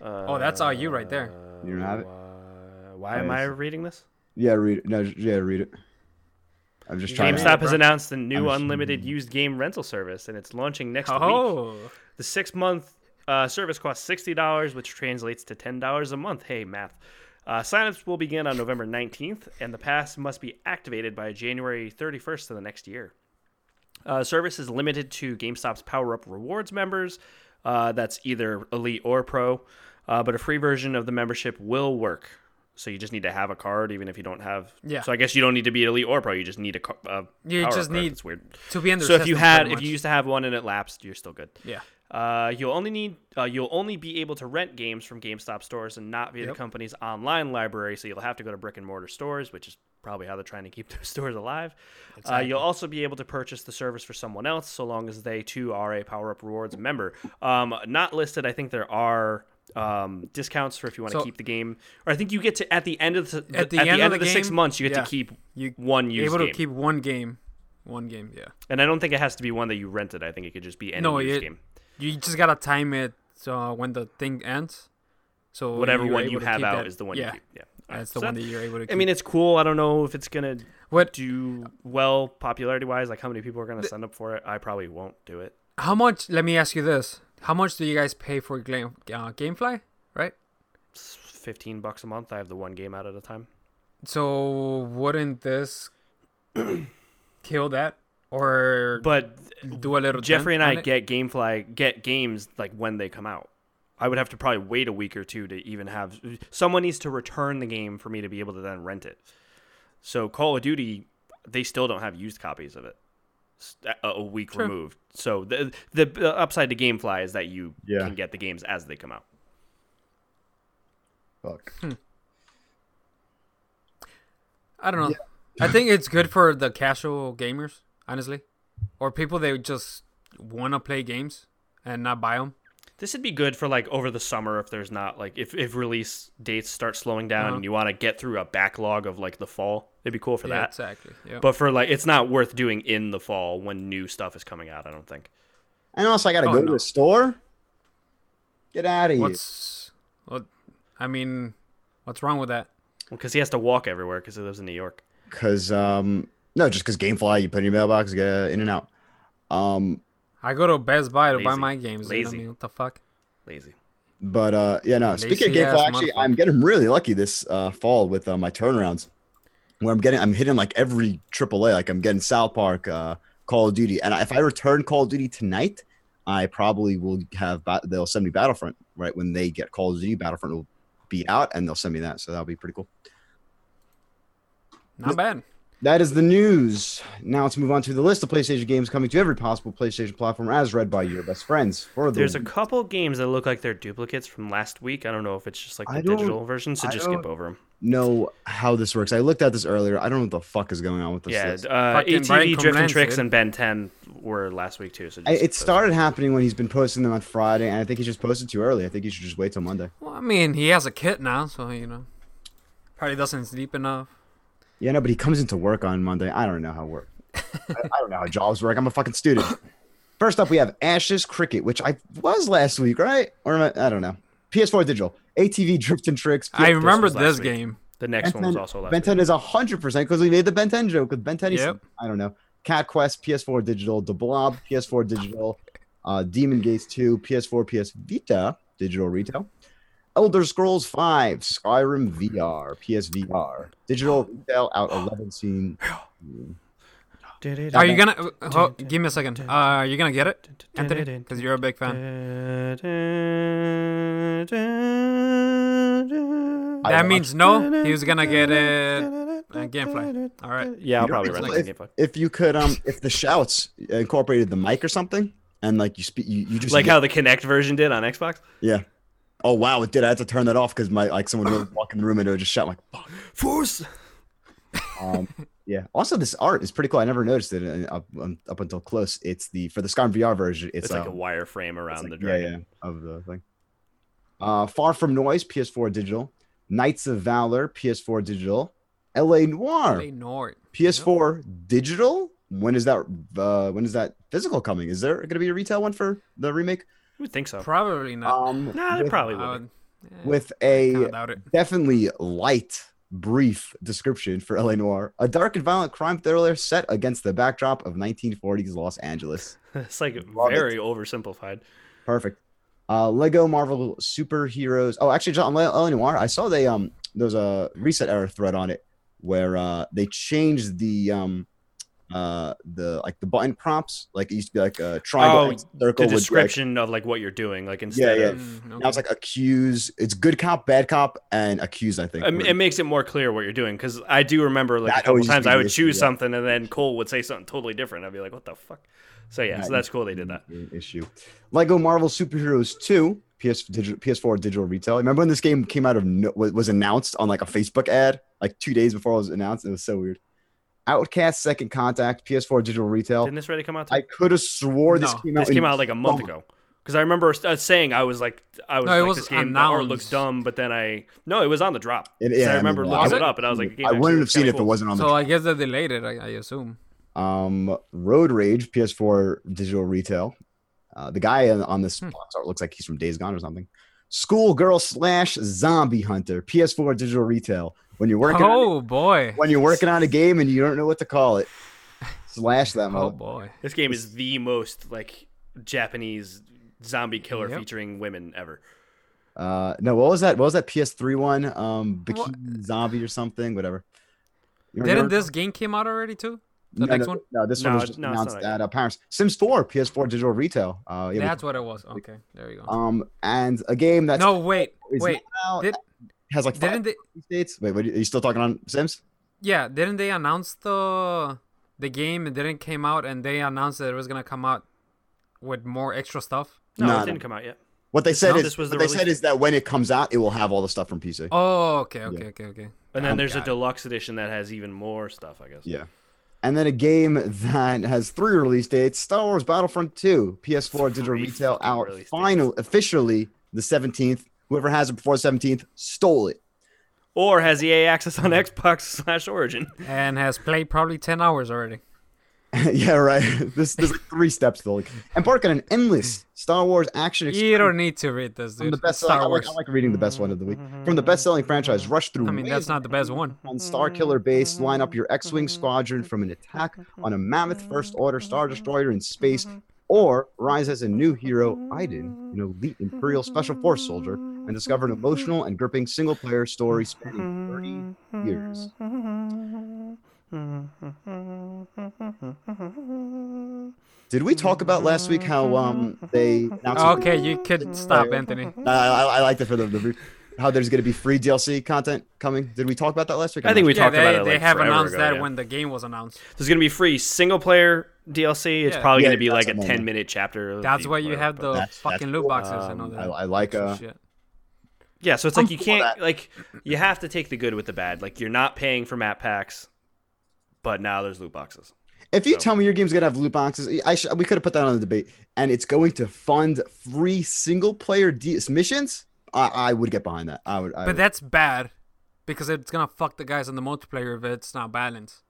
Oh, that's all you right there. You don't have it? Uh, why am I Nice. reading this? Yeah, read it. No, yeah, read it. I'm just trying. GameStop to... has bro. announced a new unlimited used game rental service, and it's launching next week. Oh, The six month uh, service costs sixty dollars, which translates to ten dollars a month. Hey, math. Uh, signups will begin on November nineteenth, and the pass must be activated by January thirty first of the next year. Uh, service is limited to GameStop's Power Up Rewards members. Uh, that's either Elite or Pro, uh, but a free version of the membership will work. So you just need to have a card, even if you don't have. Yeah. So I guess you don't need to be Elite or Pro. You just need a. a You just need It's weird. to be in the So if you had, if you used to have one and it lapsed, you're still good. yeah, Uh, you'll only need uh, you'll only be able to rent games from GameStop stores and not via the company's online library. So you'll have to go to brick and mortar stores, which is probably how they're trying to keep those stores alive. Uh, Exactly. you'll also be able to purchase the service for someone else, so long as they too are a Power Up Rewards member. Um, not listed. I think there are um, discounts for if you want to So- keep the game, or I think you get to at the end of the At the end of the the six months, you get yeah. to keep You one used able game. to keep one game, one game. Yeah. and I don't think it has to be one that you rented. I think it could just be any No, used it- game. You just gotta time it uh, when the thing ends. So Whatever one you have out that- is the one yeah, you keep. Yeah, That's the so one that you're able to. Keep. I mean, it's cool. I don't know if it's gonna what? do well popularity wise. Like how many people are gonna sign up for it? I probably won't do it. How much? Let me ask you this: How much do you guys pay for Game, uh, GameFly? Right. Fifteen bucks a month. I have the one game out at a time. So wouldn't this kill that or But do a little? Jeffrey and I it? get GameFly get games like when they come out. I would have to probably wait a week or two to even have someone needs to return the game for me to be able to then rent it. So Call of Duty, they still don't have used copies of it. a week True. removed. So the the the upside to GameFly is that you Yeah. can get the games as they come out. Fuck. Hmm. I don't know. I think it's good for the casual gamers, honestly, or people that just want to play games and not buy them. This would be good for like over the summer if there's not like if, if release dates start slowing down Uh-huh. and you want to get through a backlog of like the fall. It'd be cool for yeah, that. exactly. Yeah. But for like it's not worth doing in the fall when new stuff is coming out, I don't think. And also, I gotta Oh, go to no. a store. Get out of here. what's what? I mean, what's wrong with that? Because he has to walk everywhere because he lives in New York. Because um, no, just because GameFly, you put in your mailbox, get in and out. Um, I go to Best Buy to buy my games. You know what I Lazy. mean, what the fuck? Lazy. but uh, yeah, no. Speaking of GameFly, actually. I'm getting really lucky this uh, fall with uh, my turnarounds, where I'm getting, I'm hitting like every AAA. Like I'm getting South Park, uh, Call of Duty, and if I return Call of Duty tonight, I probably will have. Ba- they'll send me Battlefront right when they get Call of Duty. Battlefront will be out, and they'll send me that, so that'll be pretty cool. Not bad. That is the news. Now let's move on to the list of PlayStation games coming to every possible PlayStation platform, as read by your best friends. For the There's a couple games that look like they're duplicates from last week. I don't know if it's just like the digital version, so I just skip over them. know how this works. I looked at this earlier. I don't know what the fuck is going on with this. Yeah, list. uh, Fucking ATV, Brian Drift and Tricks, and Ben 10 were last week too. So just I, it those- started happening when he's been posting them on Friday, and I think he just posted too early. I think he should just wait till Monday. Well, I mean, he has a kit now, so you know, probably doesn't sleep enough. Yeah, no, but he comes into work on Monday. I don't know how work. I, I don't know how jobs work. I'm a fucking student. First up, we have Ashes Cricket, which I was last week, right? Or am I, I don't know. PS4 digital, ATV Drift and Tricks. I remember was last this game. the next Ben one was also last Ben week. 10 is 100% because we made the Ben 10 joke with Ben 10. Yep. I don't know. Cat Quest, PS4 digital. The Blob, PS4 digital. Uh, Demon Gaze 2, PS4, PS Vita, digital retail. Elder Scrolls 5, Skyrim VR, PSVR. Digital retail out 11 scene. Are you gonna? oh, give me a second. Uh, are you gonna get it, Anthony? Because you're a big fan. That means no. He was gonna get it. Uh, Gamefly. All right. Yeah, I'll probably it's rent like- it. Gamefly. If you could, um, if the shouts incorporated the mic or something, and like you speak, you, you just Like how the Kinect version did on Xbox. yeah. Oh wow, it did. I had to turn that off because my like someone would walk in the room and it would just shout like fuck. Force. Um, yeah. Also, this art is pretty cool. I never noticed it uh, up, um, up until close. It's the for the Skyrim VR version. It's, It's, like a um, wireframe around like- the dragon. yeah, of the thing. Uh, Far from Noise, PS4 digital. Knights of Valor, PS4 digital. L.A. Noire, They know. PS4 digital. When is that? Uh, when is that physical coming? Is there going to be a retail one for the remake? I would think so. Probably not. Um, Nah, they probably I would- with a doubt it. definitely light, brief description for L.A. Noire, a dark and violent crime thriller set against the backdrop of 1940s Los Angeles. It's like Love it. very oversimplified. Perfect. Uh, Lego Marvel superheroes. Oh, actually, on L.A. Noire, I saw they um there's a reset error thread on it where uh they changed the um uh the like the button prompts. Like it used to be like a triangle, Oh, X, the circle, would like- description of like what you're doing, like instead yeah. of Mm, now it's like accuse. It's good cop, bad cop, and accuse. I think. it, it makes it more clear what you're doing because I do remember like That a couple always used to times I the would issue, choose yeah. something and then Cole would say something totally different. I'd be like, what the fuck? So yeah, so that's cool they did that. issue. Lego Marvel Superheroes 2, PS digital, PS4 digital retail. Remember when this game came out of no, was was announced on like a Facebook ad like two days before it was announced? It was so weird. Outcast Second Contact PS4 digital retail. Didn't this already come out? Too? I could have swore this No, came out. this came out like a month summer. ago. Because I remember uh, saying I was like, I was No, like, was this game or it looks dumb, but then I no, it was on the drop. It- yeah, I I remember mean, looking I it up and I was like, game I wouldn't have seen it kinda if it wasn't on the. So I guess they delayed it. I, I assume. Um, Road Rage PS4 digital retail. Uh, the guy on, on this Hmm. box art looks like he's from Days Gone or something. Schoolgirl slash Zombie Hunter PS4 digital retail. When you're working, on, Oh boy. when you're working on a game and you don't know what to call it, slash that Oh mother. boy. This game is the most like Japanese zombie killer Yep. featuring women ever. Uh, no, what was that? What was that PS3 one? Um, Bikini Zombie or something, whatever. You Didn't remember? this game came out already too? The no, next no, one? No, this No, one was just no, announced not at uh, Paris. Sims 4 PS4 digital retail. Uh, yeah, we- That's what it was. Okay, there you go. um, and a game that's no, wait, wait. now- Did, has like five didn't they? states. Wait, what, are you still talking on Sims? Yeah, didn't they announce the the game? It didn't came out, and they announced that it was gonna come out with more extra stuff. No, No, it no. didn't come out yet. What they said No, is this was what the they said is that when it comes out, it will have all the stuff from PC. Oh, okay, okay, okay, okay. And then Um, there's a deluxe edition that has even more stuff, I guess. Yeah. And then a game that has three release dates: Star Wars Battlefront 2, PS4 digital retail fucking out release dates. final officially the 17th. Whoever has it before the 17th stole it. Or has EA access on Xbox slash Origin? And has played probably ten hours already. yeah, right. This there's like three steps to like embark on an endless Star Wars action You don't need to read this, From dude. the best Star I like, Wars. I like reading the best one of the week. Mm-hmm. From the best-selling franchise, rush through. I mean, that's not the best one. on Starkiller Base, line up your X-wing mm-hmm. squadron from an attack on a mammoth First mm-hmm. Order Star Destroyer in space, or rise as a new hero, Iden, an elite Imperial Special Force soldier, and discover an emotional and gripping single-player story spanning 30 years. Did we talk about last week how um they announced? Okay, you could stop, Anthony. I, I, I liked it for the, the how there's going to be free DLC content coming. Did we talk about that last week? I think we Yeah, talked they, about it. they Like have announced ago, that yeah. when the game was announced. There's gonna be free single player DLC. It's Yeah. probably Yeah, gonna be like a 10 minute chapter. That's why you have the That's- that's fucking loot cool. boxes and all Um, that. I, I like extra uh, shit. Yeah, so it's I'm like you can't like you have to take the good with the bad. Like you're not paying for map packs, but now there's loot boxes. If you So- tell me your game's gonna have loot boxes, I sh- we could have put that on the debate, and it's going to fund free single player D- missions. I, I would get behind that. I would. I But would. that's bad because it's gonna fuck the guys in the multiplayer if it's not balanced.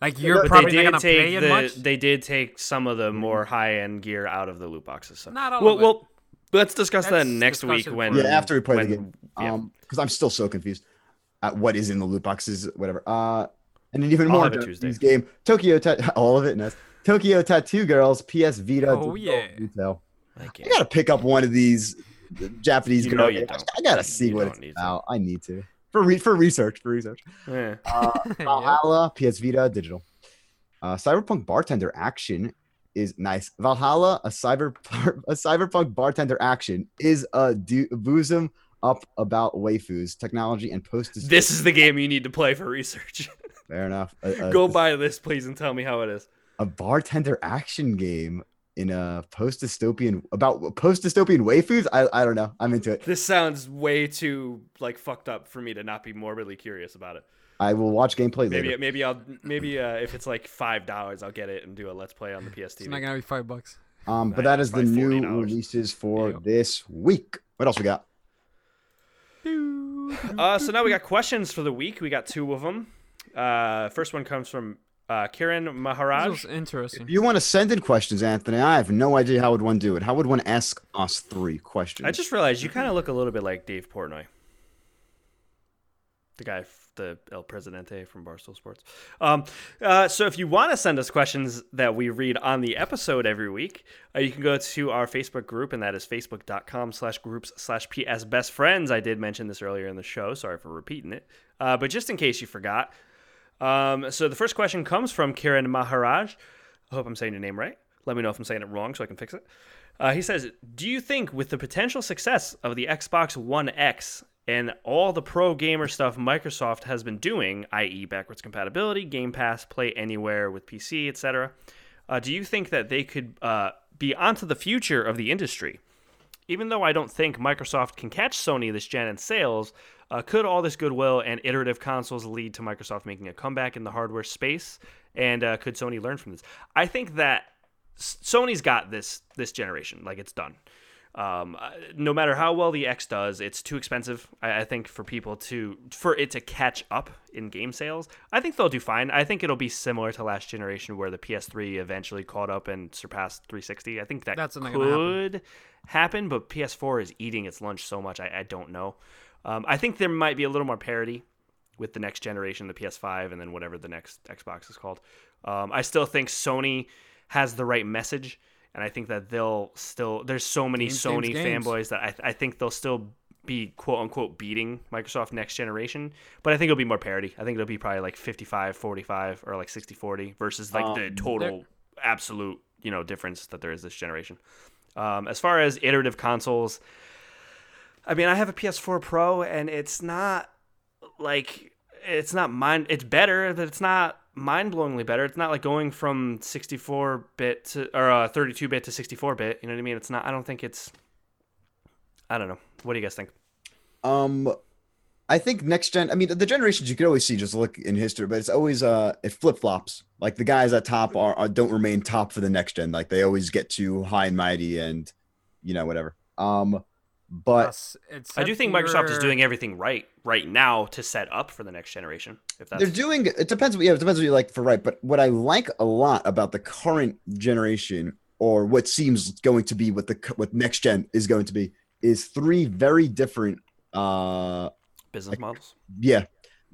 Like you're but But probably they not did gonna take play it much. they did take some of the more high end gear out of the loot boxes. So. Not all well, of it. well, let's discuss that next week when yeah, after we play the game, yeah. um, because I'm still so confused at what is in the loot boxes, whatever. Uh, and then even I'll more have it Japanese game, Tokyo, ta- all of it, Ness. Tokyo Tattoo Girls, PS Vita. Oh, yeah. Retail. I I gotta pick up one of these Japanese You know girl you games. don't. I gotta see You what it's need to. I need to for re- for research for research. Yeah. Uh, Valhalla, PS Vita, digital. Uh, Cyberpunk Bartender Action is nice. Valhalla, a cyber a cyberpunk bartender action is a do- bosom up about waifus, technology, and post. This is the game you need to play for research. fair enough. A, a- Go buy this, please, and tell me how it is. a bartender action game in a post dystopian about post dystopian waifus. I I don't know. I'm into it. This sounds way too like fucked up for me to not be morbidly curious about it. I will watch gameplay Maybe later. maybe I'll maybe uh, if it's like five dollars, I'll get it and do a let's play on the PS It's not gonna be five bucks. Um, but that is the new $40. releases for Yeah. this week. What else we got? Uh, so now we got questions for the week. We got two of them. Uh, first one comes from uh, Kiran Maharaj. was interesting. If you want to send in questions, Anthony, I have no idea how would one do it. How would one ask us three questions? I just realized you kind of look a little bit like Dave Portnoy, the guy, f- the El Presidente from Barstool Sports. Um, uh, so if you want to send us questions that we read on the episode every week, uh, you can go to our Facebook group, and that is facebook.com slash groups slash PS Best Friends. I did mention this earlier in the show. Sorry for repeating it. Uh, but just in case you forgot, Um, so the first question comes from Kiran Maharaj. I hope I'm saying your name right. Let me know if I'm saying it wrong so I can fix it. Uh, he says, "Do you think with the potential success of the Xbox One X and all the pro gamer stuff Microsoft has been doing, i.e., backwards compatibility, Game Pass, Play Anywhere with PC, etc., uh, do you think that they could uh, be onto the future of the industry?" even though I don't think Microsoft can catch Sony this gen in sales, uh, could all this goodwill and iterative consoles lead to Microsoft making a comeback in the hardware space? And uh, could Sony learn from this? I think that Sony's got this this generation, like it's done. Um, uh, no matter how well the X does, it's too expensive. I, I, think for people to for it to catch up in game sales. I think they'll do fine. I think it'll be similar to last generation, where the PS3 eventually caught up and surpassed 360. I think that That's could happen. happen. but PS4 is eating its lunch so much. I, I don't know. Um, I think there might be a little more parity with the next generation, the PS5, and then whatever the next Xbox is called. Um, I still think Sony has the right message and I think that they'll still. There's so many games, Sony games, fanboys that I, I think they'll still be quote unquote beating Microsoft next generation, but I think it'll be more parity. I think it'll be probably like 55 45 or like 60 40 versus like um, the total absolute, you know, difference that there is this generation. Um, as far as iterative consoles, I mean, I have a PS4 Pro and it's not like it's not mine. It's better, but it's not mind-blowingly better. It's not like going from 64-bit to or uh, 32-bit to 64-bit. You know what I mean? It's not. I don't think it's. I don't know. What do you guys think? Um, I think next gen. I mean, the generations you can always see just look in history, but it's always uh, it flip flops. Like the guys at top are, are don't remain top for the next gen. Like they always get too high and mighty, and you know whatever. Um, but I do think Microsoft is doing everything right right now to set up for the next generation. If that's they're doing, it depends. Yeah, it depends what you like for right. But what I like a lot about the current generation, or what seems going to be what the what next gen is going to be, is three very different uh business like, models. Yeah,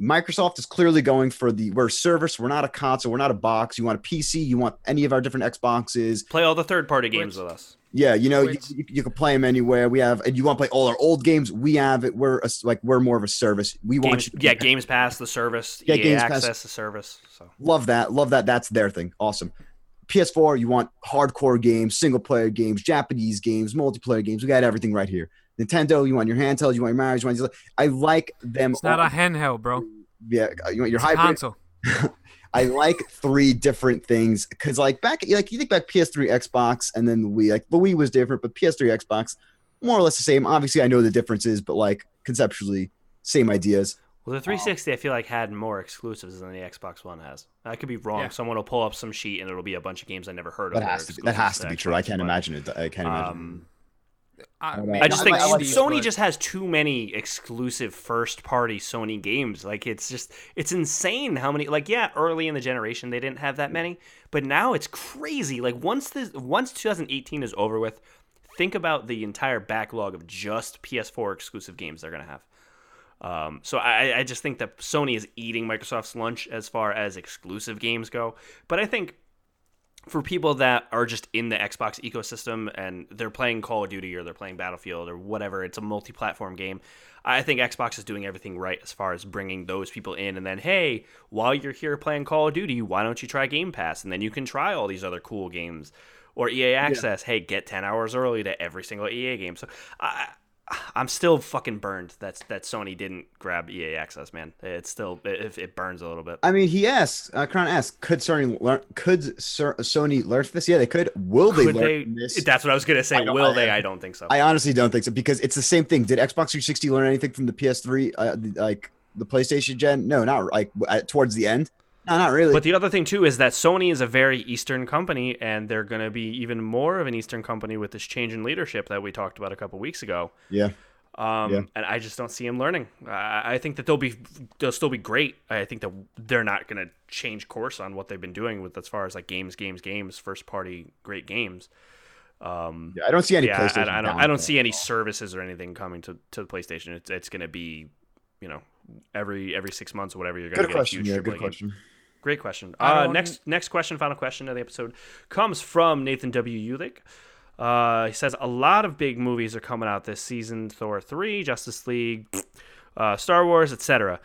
Microsoft is clearly going for the we're a service, we're not a console, we're not a box. You want a PC, you want any of our different Xboxes. Play all the third party games with us. Yeah, you know, you, you, you, can play them anywhere. We have, and you want to play all our old games. We have it. We're a, like we're more of a service. We games, want you. yeah, Games Pass the service. Yeah, EA Games Access Pass. the service. So love that. Love that. That's their thing. Awesome. PS4, you want hardcore games, single player games, Japanese games, multiplayer games. We got everything right here. Nintendo, you want your handheld, you want your marriage, you want. Your, I like them. It's not a handheld, bro. Yeah, you want your it's hybrid console. I like three different things because, like, back like you think back PS3, Xbox, and then the Wii. Like the Wii was different, but PS3, Xbox, more or less the same. Obviously, I know the differences, but like conceptually, same ideas. Well, the 360 I feel like had more exclusives than the Xbox One has. I could be wrong. Yeah. Someone will pull up some sheet and it'll be a bunch of games I never heard of. That has to be, that has to be true. I can't imagine it. I can't imagine. Um, I, I just think Sony just has too many exclusive first party Sony games. Like it's just it's insane how many like yeah, early in the generation they didn't have that many, but now it's crazy. Like once this once 2018 is over with, think about the entire backlog of just PS4 exclusive games they're going to have. Um, so I, I just think that Sony is eating Microsoft's lunch as far as exclusive games go. But I think for people that are just in the Xbox ecosystem and they're playing Call of Duty or they're playing Battlefield or whatever, it's a multi-platform game. I think Xbox is doing everything right as far as bringing those people in and then hey, while you're here playing Call of Duty, why don't you try Game Pass and then you can try all these other cool games or EA Access, yeah. hey, get 10 hours early to every single EA game. So I I'm still fucking burned that that Sony didn't grab EA access, man. It's still it, it burns a little bit. I mean, he asks, uh, Kron asks, could Sony learn? Could Sir, Sony learn this? Yeah, they could. Will they could learn they, this? That's what I was gonna say. Will I, they? I don't think so. I honestly don't think so because it's the same thing. Did Xbox 360 learn anything from the PS3, uh, like the PlayStation gen? No, not like towards the end. No, not really. But the other thing too is that Sony is a very Eastern company, and they're going to be even more of an Eastern company with this change in leadership that we talked about a couple weeks ago. Yeah. Um, yeah. and I just don't see them learning. I, I think that they'll be they'll still be great. I think that they're not going to change course on what they've been doing with as far as like games, games, games, first party great games. Um, yeah, I don't see any. Yeah, PlayStation I, I don't. I don't see any services or anything coming to, to the PlayStation. It's it's going to be, you know, every every six months or whatever. You're going to get question. a huge yeah, good question. Game. Great question. Uh, next next question, final question of the episode comes from Nathan W. Ulick. Uh, he says a lot of big movies are coming out this season: Thor three, Justice League, uh, Star Wars, etc.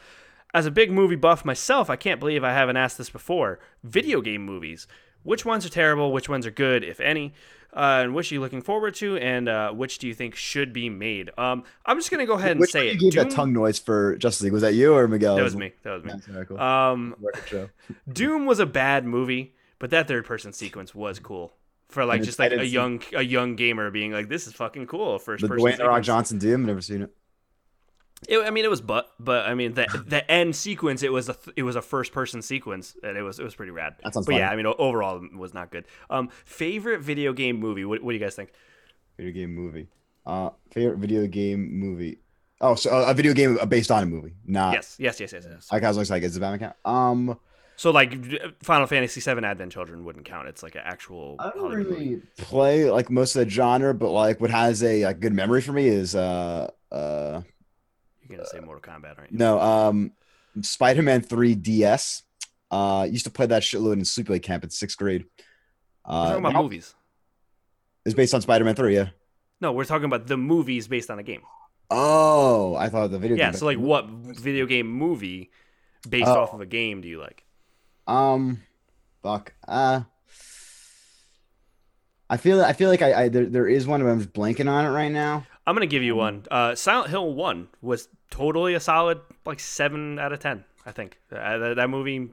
as a big movie buff myself, I can't believe I haven't asked this before. Video game movies. Which ones are terrible? Which ones are good, if any? Uh, and which are you looking forward to? And uh, which do you think should be made? Um, I'm just gonna go ahead and Which say it. you gave Doom- that tongue noise for Justice League? Was that you or Miguel? that was me. That was me. Cool. Um, Doom was a bad movie, but that third person sequence was cool. For like And just like a see- young a young gamer being like, this is fucking cool. First The person. Dwayne The Rock. Johnson Doom. Never seen it. It, I mean, it was but, but I mean, the the end sequence, it was a th- it was a first person sequence, and it was it was pretty rad. That sounds But yeah. I mean, overall, it was not good. Um, favorite video game movie? What, what do you guys think? Video game movie. Uh, favorite video game movie. Oh, so uh, a video game based on a movie. Not. yes, yes, yes, yes, yes. Like I was always like, is the Batman count? Um, So like, Final Fantasy VII Advent Children wouldn't count. It's like an actual. I don't Hollywood movie. really play like most of the genre, but like what has a like, good memory for me is uh uh You're gonna say Mortal Kombat, aren't you? no um Spider-Man 3 DS. Uh, used to play that shitload in sleepaway camp in sixth grade. Uh, talking about movies. it's based on Spider-Man 3, yeah. No, we're talking about the movies based on a game. Oh, I thought the video. Yeah. game So like, what video game movie based Oh. off of a game do you like? Um, fuck. Uh, I feel I feel like I, I there, there is one, but I'm just blanking on it right now. I'm gonna give you Um, one. Uh, Silent Hill One was totally a solid like seven out of ten. I think uh, that, that movie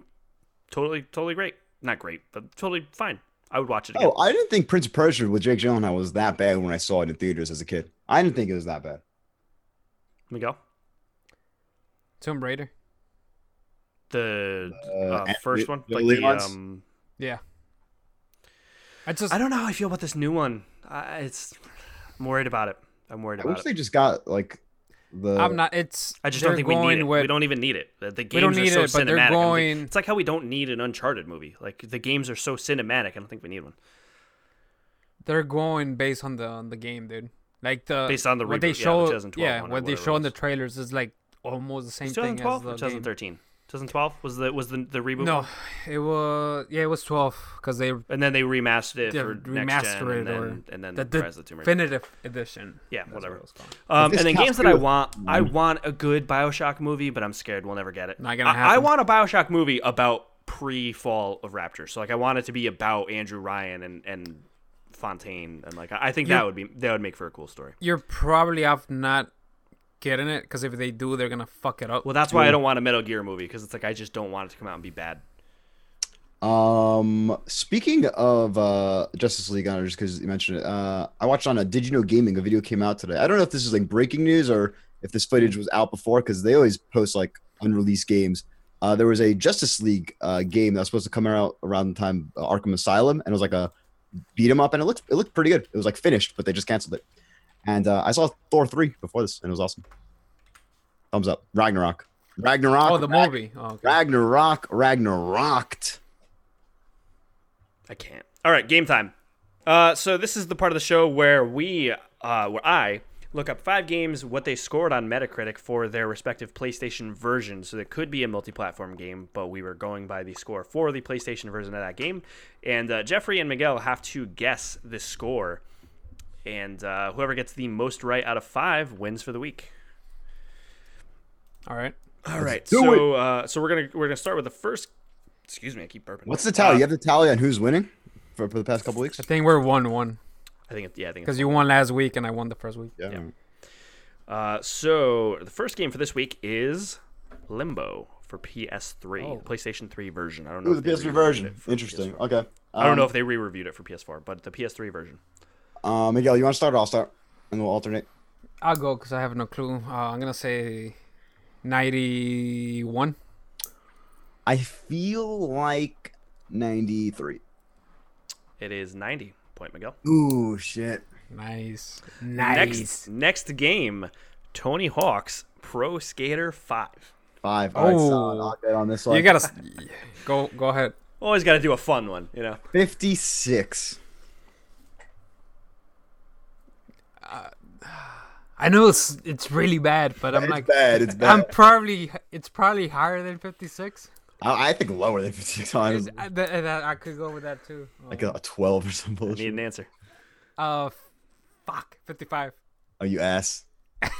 totally totally great. Not great, but totally fine. I would watch it again. Oh, I didn't think Prince of Persia with Jake Gyllenhaal was that bad when I saw it in theaters as a kid. I didn't think it was that bad. Miguel, Tomb Raider. the Uh, uh, first the- one, the like early the um. Yeah. I just I don't know how I feel about this new one. I it's I'm worried about it. I'm worried I about I wish it. they just got like the. I'm not. It's I just don't think we need it. With, we don't even need it. The, the games don't need are so it, but cinematic. I don't think- going- It's like how we don't need an Uncharted movie. Like the games are so cinematic. I don't think we need one. they're going based on the on the game, dude. Like the Based on the what reboot, they yeah, the show, 2012 yeah, one or what they whatever show in the trailers is like almost the same thing as the or game. 2013? 2012 was the was the the reboot. No, one? it was yeah, it was twelve because they and then they remastered it they for next gen, remastered and it then and then the Rise of the Tomb definitive edition. Yeah, That's whatever. what it was. Um, and then counts games that I want, I want a good Bioshock movie, but I'm scared we'll never get it. Not gonna I, I want a Bioshock movie about pre-fall of Rapture. So like, I want it to be about Andrew Ryan and and Fontaine, and like, I I think You- that would be that would make for a cool story. You're probably off not getting it because if they do, they're gonna fuck it up. Well, that's why I don't want a Metal Gear movie because it's like I just don't want it to come out and be bad. Um, speaking of uh Justice League honors, because you mentioned it, uh, I watched on a Did You Know Gaming. A video came out today. I don't know if this is like breaking news or if this footage was out before, because they always post like unreleased games. Uh, there was a Justice League uh, game that was supposed to come out around the time uh, Arkham Asylum, and it was like a beat 'em up, and it looked it looked pretty good. It was like finished, but they just canceled it. And uh, I saw Thor three before this, and it was awesome. Thumbs up, Ragnarok, Ragnarok. oh, the Rag- movie. Oh, okay. Ragnarok, Ragnaroked. I can't. All right, game time. Uh, so this is the part of the show where we, uh, where I look up five games, what they scored on Metacritic for their respective PlayStation versions. So it could be a multi-platform game, but we were going by the score for the PlayStation version of that game. And uh, Jeffrey and Miguel have to guess the score, and uh, whoever gets the most right out of five wins for the week. All right. All right, do so uh, so we're gonna we're gonna start with the first. Excuse me, I keep burping. What's the tally? Uh, you have the tally on who's winning for, for the past couple weeks? I think we're one one I think it, yeah, I think because you won last week and I won the first week. Yeah. Yeah. Uh, so the first game for this week is Limbo for PS3, Oh. PlayStation 3 version. I don't know. Ooh, the PS3 version. Interesting. PS4. Okay. I don't know Um, if they re-reviewed it for PS4, but the PS3 version. Uh, Miguel, you want to start? Or I'll start, and we'll alternate. I'll go because I have no clue. Uh, I'm gonna say ninety-one. I feel like ninety-three. It is 90 point Miguel. Ooh, shit. Nice. Next next game, Tony Hawk's Pro Skater 5. Five. All right, Oh. solid. I'll on this one. You gotta go. Go ahead. Always got to do a fun one, you know. fifty-six. I know it's it's really bad, but I'm it's like, bad. It's bad. I'm probably it's probably higher than 56. I, I think lower than fifty-six. Honestly. I, that, that- I could go with that too. Like a, a twelve or some I need an answer. Uh, fuck, 55. Oh, you ass.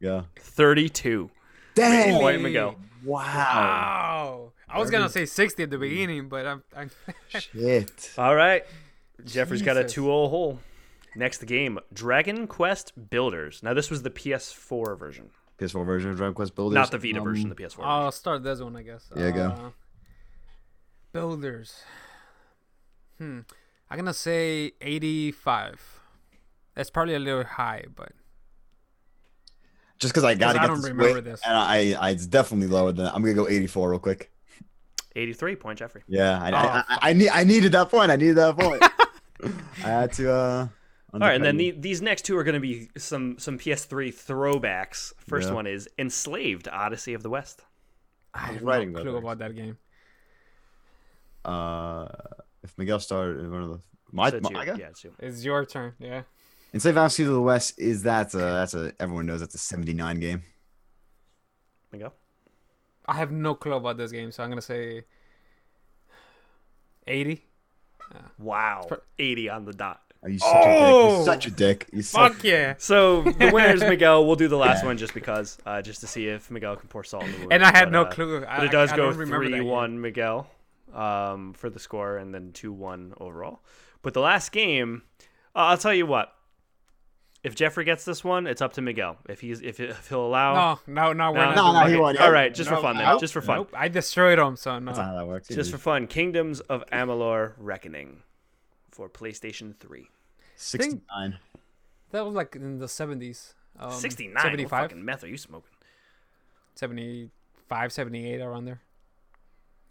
yeah. 32. Dang. Point Miguel. Wow. Wow. I was gonna say 60 at the beginning, but I'm. I'm Shit. All right. Jeffrey's got a 2 0 hole. Next game Dragon Quest Builders. Now, this was the PS4 version, PS4 version of Dragon Quest Builders. not the Vita Um, version, the PS4. version. I'll start this one, I guess. Yeah, go. Uh, Builders. Hmm. I'm gonna say 85. That's probably a little high, but Just because I gotta I get don't this remember weight, this. and I, I, it's definitely lower than. I'm gonna go 84 real quick. 83 point Jeffrey. Yeah, I, Oh, I, I, I need, I needed that point. I needed that point. I had to. uh All right, and then the, these next two are going to be some some PS3 throwbacks. First Yeah. one is Enslaved: Odyssey of the West. I have writing no clue that. about that game. Uh, if Miguel started in one of the my, So it's my you. Yeah, it's you. It's your turn. Yeah. Enslaved Odyssey to the West is that a, that's a everyone knows that's a 79 game. Miguel. I have no clue about this game, so I'm gonna say 80. Wow, 80 on the dot. Are you such Oh! a dick? You're such a dick. You such, Fuck yeah! So the winner is Miguel. We'll do the last one just because, uh, just to see if Miguel can pour salt in the wound. And I had But, no uh, clue. I, But it does I, I go don't remember that three game. one Miguel um, for the score, and then two one overall. But the last game, uh, I'll tell you what. If Jeffrey gets this one, it's up to Miguel. If he's if, if he'll allow. No, no, no, we're No, not. no, doing no, that. he won. All right, just for Nope, fun then. nope, Just for fun. Nope, I destroyed him, so no. That's not how that works. Just for fun. Kingdoms of Amalur Reckoning for PlayStation 3. 69. That was like in the 70s. Um, 69. What 75, fucking meth are you smoking? 75, 78, around there.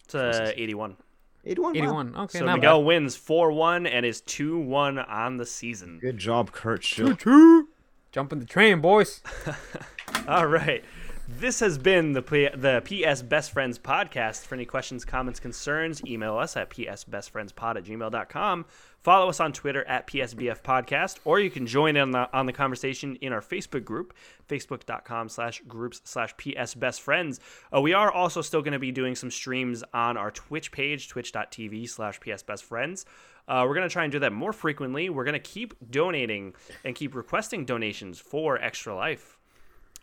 It's uh, 81. 81. wow. 81. Okay, So not Miguel wins 4 1 and is 2 1 on the season. Good job, Kurt. Schill. bad. Jumping the train, boys. All right. This has been the P- the PS Best Friends podcast. For any questions, comments, concerns, email us at psbestfriendspod at gmail.com. Follow us on Twitter at PSBF Podcast, or you can join in on the, on the conversation in our Facebook group, facebook.com slash groups slash PS Best Friends. Uh, we are also still going to be doing some streams on our Twitch page, twitch.tv slash PS Best Friends. Uh, we're going to try and do that more frequently. We're going to keep donating and keep requesting donations for Extra Life.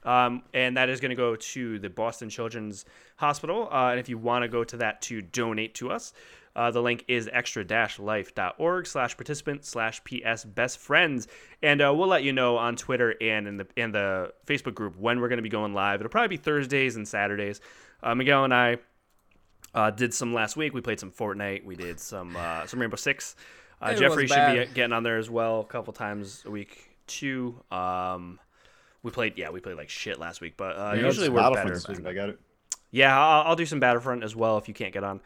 Um, and that is going to go to the Boston Children's Hospital. Uh, and if you want to go to that to donate to us, uh, the link is extra-life.org slash participant slash PS best friends. And uh, we'll let you know on Twitter and in the in the Facebook group when we're going to be going live. It'll probably be Thursdays and Saturdays. Uh, Miguel and I uh, did some last week. We played some Fortnite. We did some uh, some Rainbow Six. Uh, Jeffrey should be getting on there as well a couple times a week too. Um, we played, yeah, we played like shit last week, but uh, Yeah, usually we're better. week, I got it. Yeah, I'll, I'll do some Battlefront as well if you can't get on.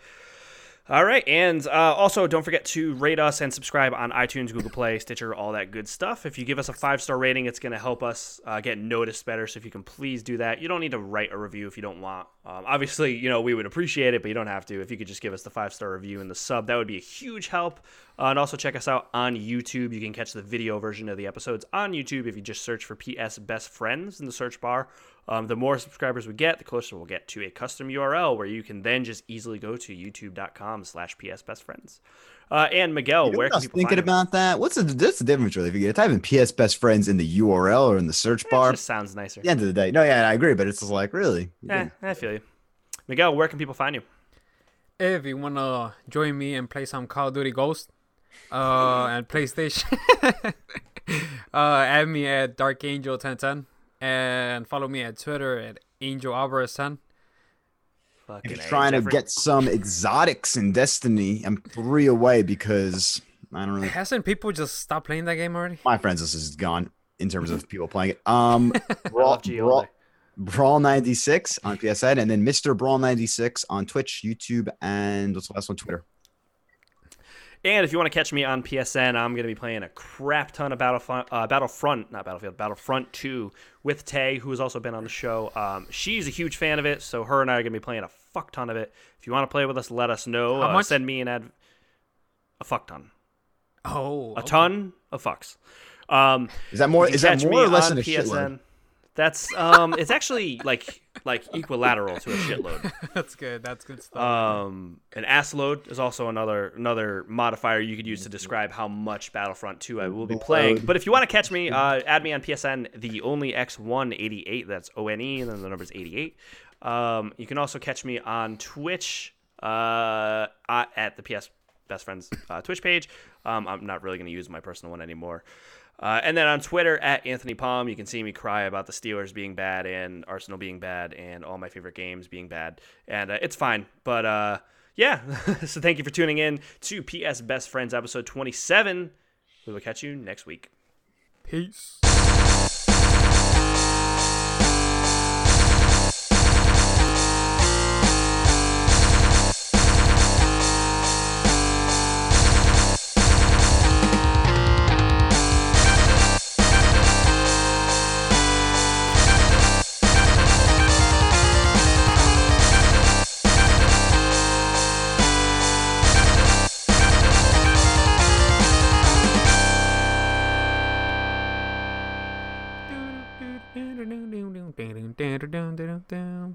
All right, and uh, also don't forget to rate us and subscribe on iTunes, Google Play, Stitcher, all that good stuff. If you give us a five star rating, it's going to help us uh, get noticed better. So if you can please do that, you don't need to write a review if you don't want. Um, obviously, you know we would appreciate it, but you don't have to. If you could just give us the five star review and the sub, that would be a huge help. Uh, and also check us out on YouTube. You can catch the video version of the episodes on YouTube if you just search for PS Best Friends in the search bar. Um, the more subscribers we get, the closer we'll get to a custom URL where you can then just easily go to youtube.com slash PS Best Friends. Uh, and Miguel, You know where what I can was people thinking find you? about that? What's the, that's the difference, really? If you get type in PS Best Friends in the URL or in the search It bar, just sounds nicer. at the end of the day, no, yeah, I agree, but it's just like, really? You Eh, I feel you. Miguel, where can people find you? If you wanna join me and play some Call of Duty Ghost, uh, and PlayStation, uh, add me at Dark Angel 1010 and follow me at Twitter at Angel Alvarez 10. Fucking If you're trying to get some exotics in Destiny, I'm three away because I don't really. Hasn't people just stopped playing that game already? My friends this is gone in terms of people playing it. Um, Brawl, love G all Brawl. Brawl 96 on PSN, and then Mr. Brawl 96 on Twitch, YouTube, and what's the last one? Twitter. And if you want to catch me on PSN, I'm going to be playing a crap ton of Battlefront, uh, Battlefront, not Battlefield, Battlefront 2 with Tay, who has also been on the show. Um, she's a huge fan of it, so her and I are going to be playing a fuck ton of it. If you want to play with us, let us know. How Uh, much? Send me an ad. A fuck ton. Oh, A ton of fucks. Um, Is that more? Is that more or less than a shitload? That's um, it's actually like like equilateral to a shitload. That's good. That's good stuff. Um, an ass load is also another another modifier you could use to describe how much Battlefront 2 I will be playing. But if you want to catch me, uh, add me on PSN, the only X188. That's O N E, and then the number is 88. Um, you can also catch me on Twitch uh, at the PS Best Friends uh, Twitch page. Um, I'm not really going to use my personal one anymore. Uh, and then on Twitter at Anthony Palm, you can see me cry about the Steelers being bad and Arsenal being bad and all my favorite games being bad. And uh, it's fine. But uh, yeah, so thank you for tuning in to PS Best Friends episode 27. We will catch you next week. Peace.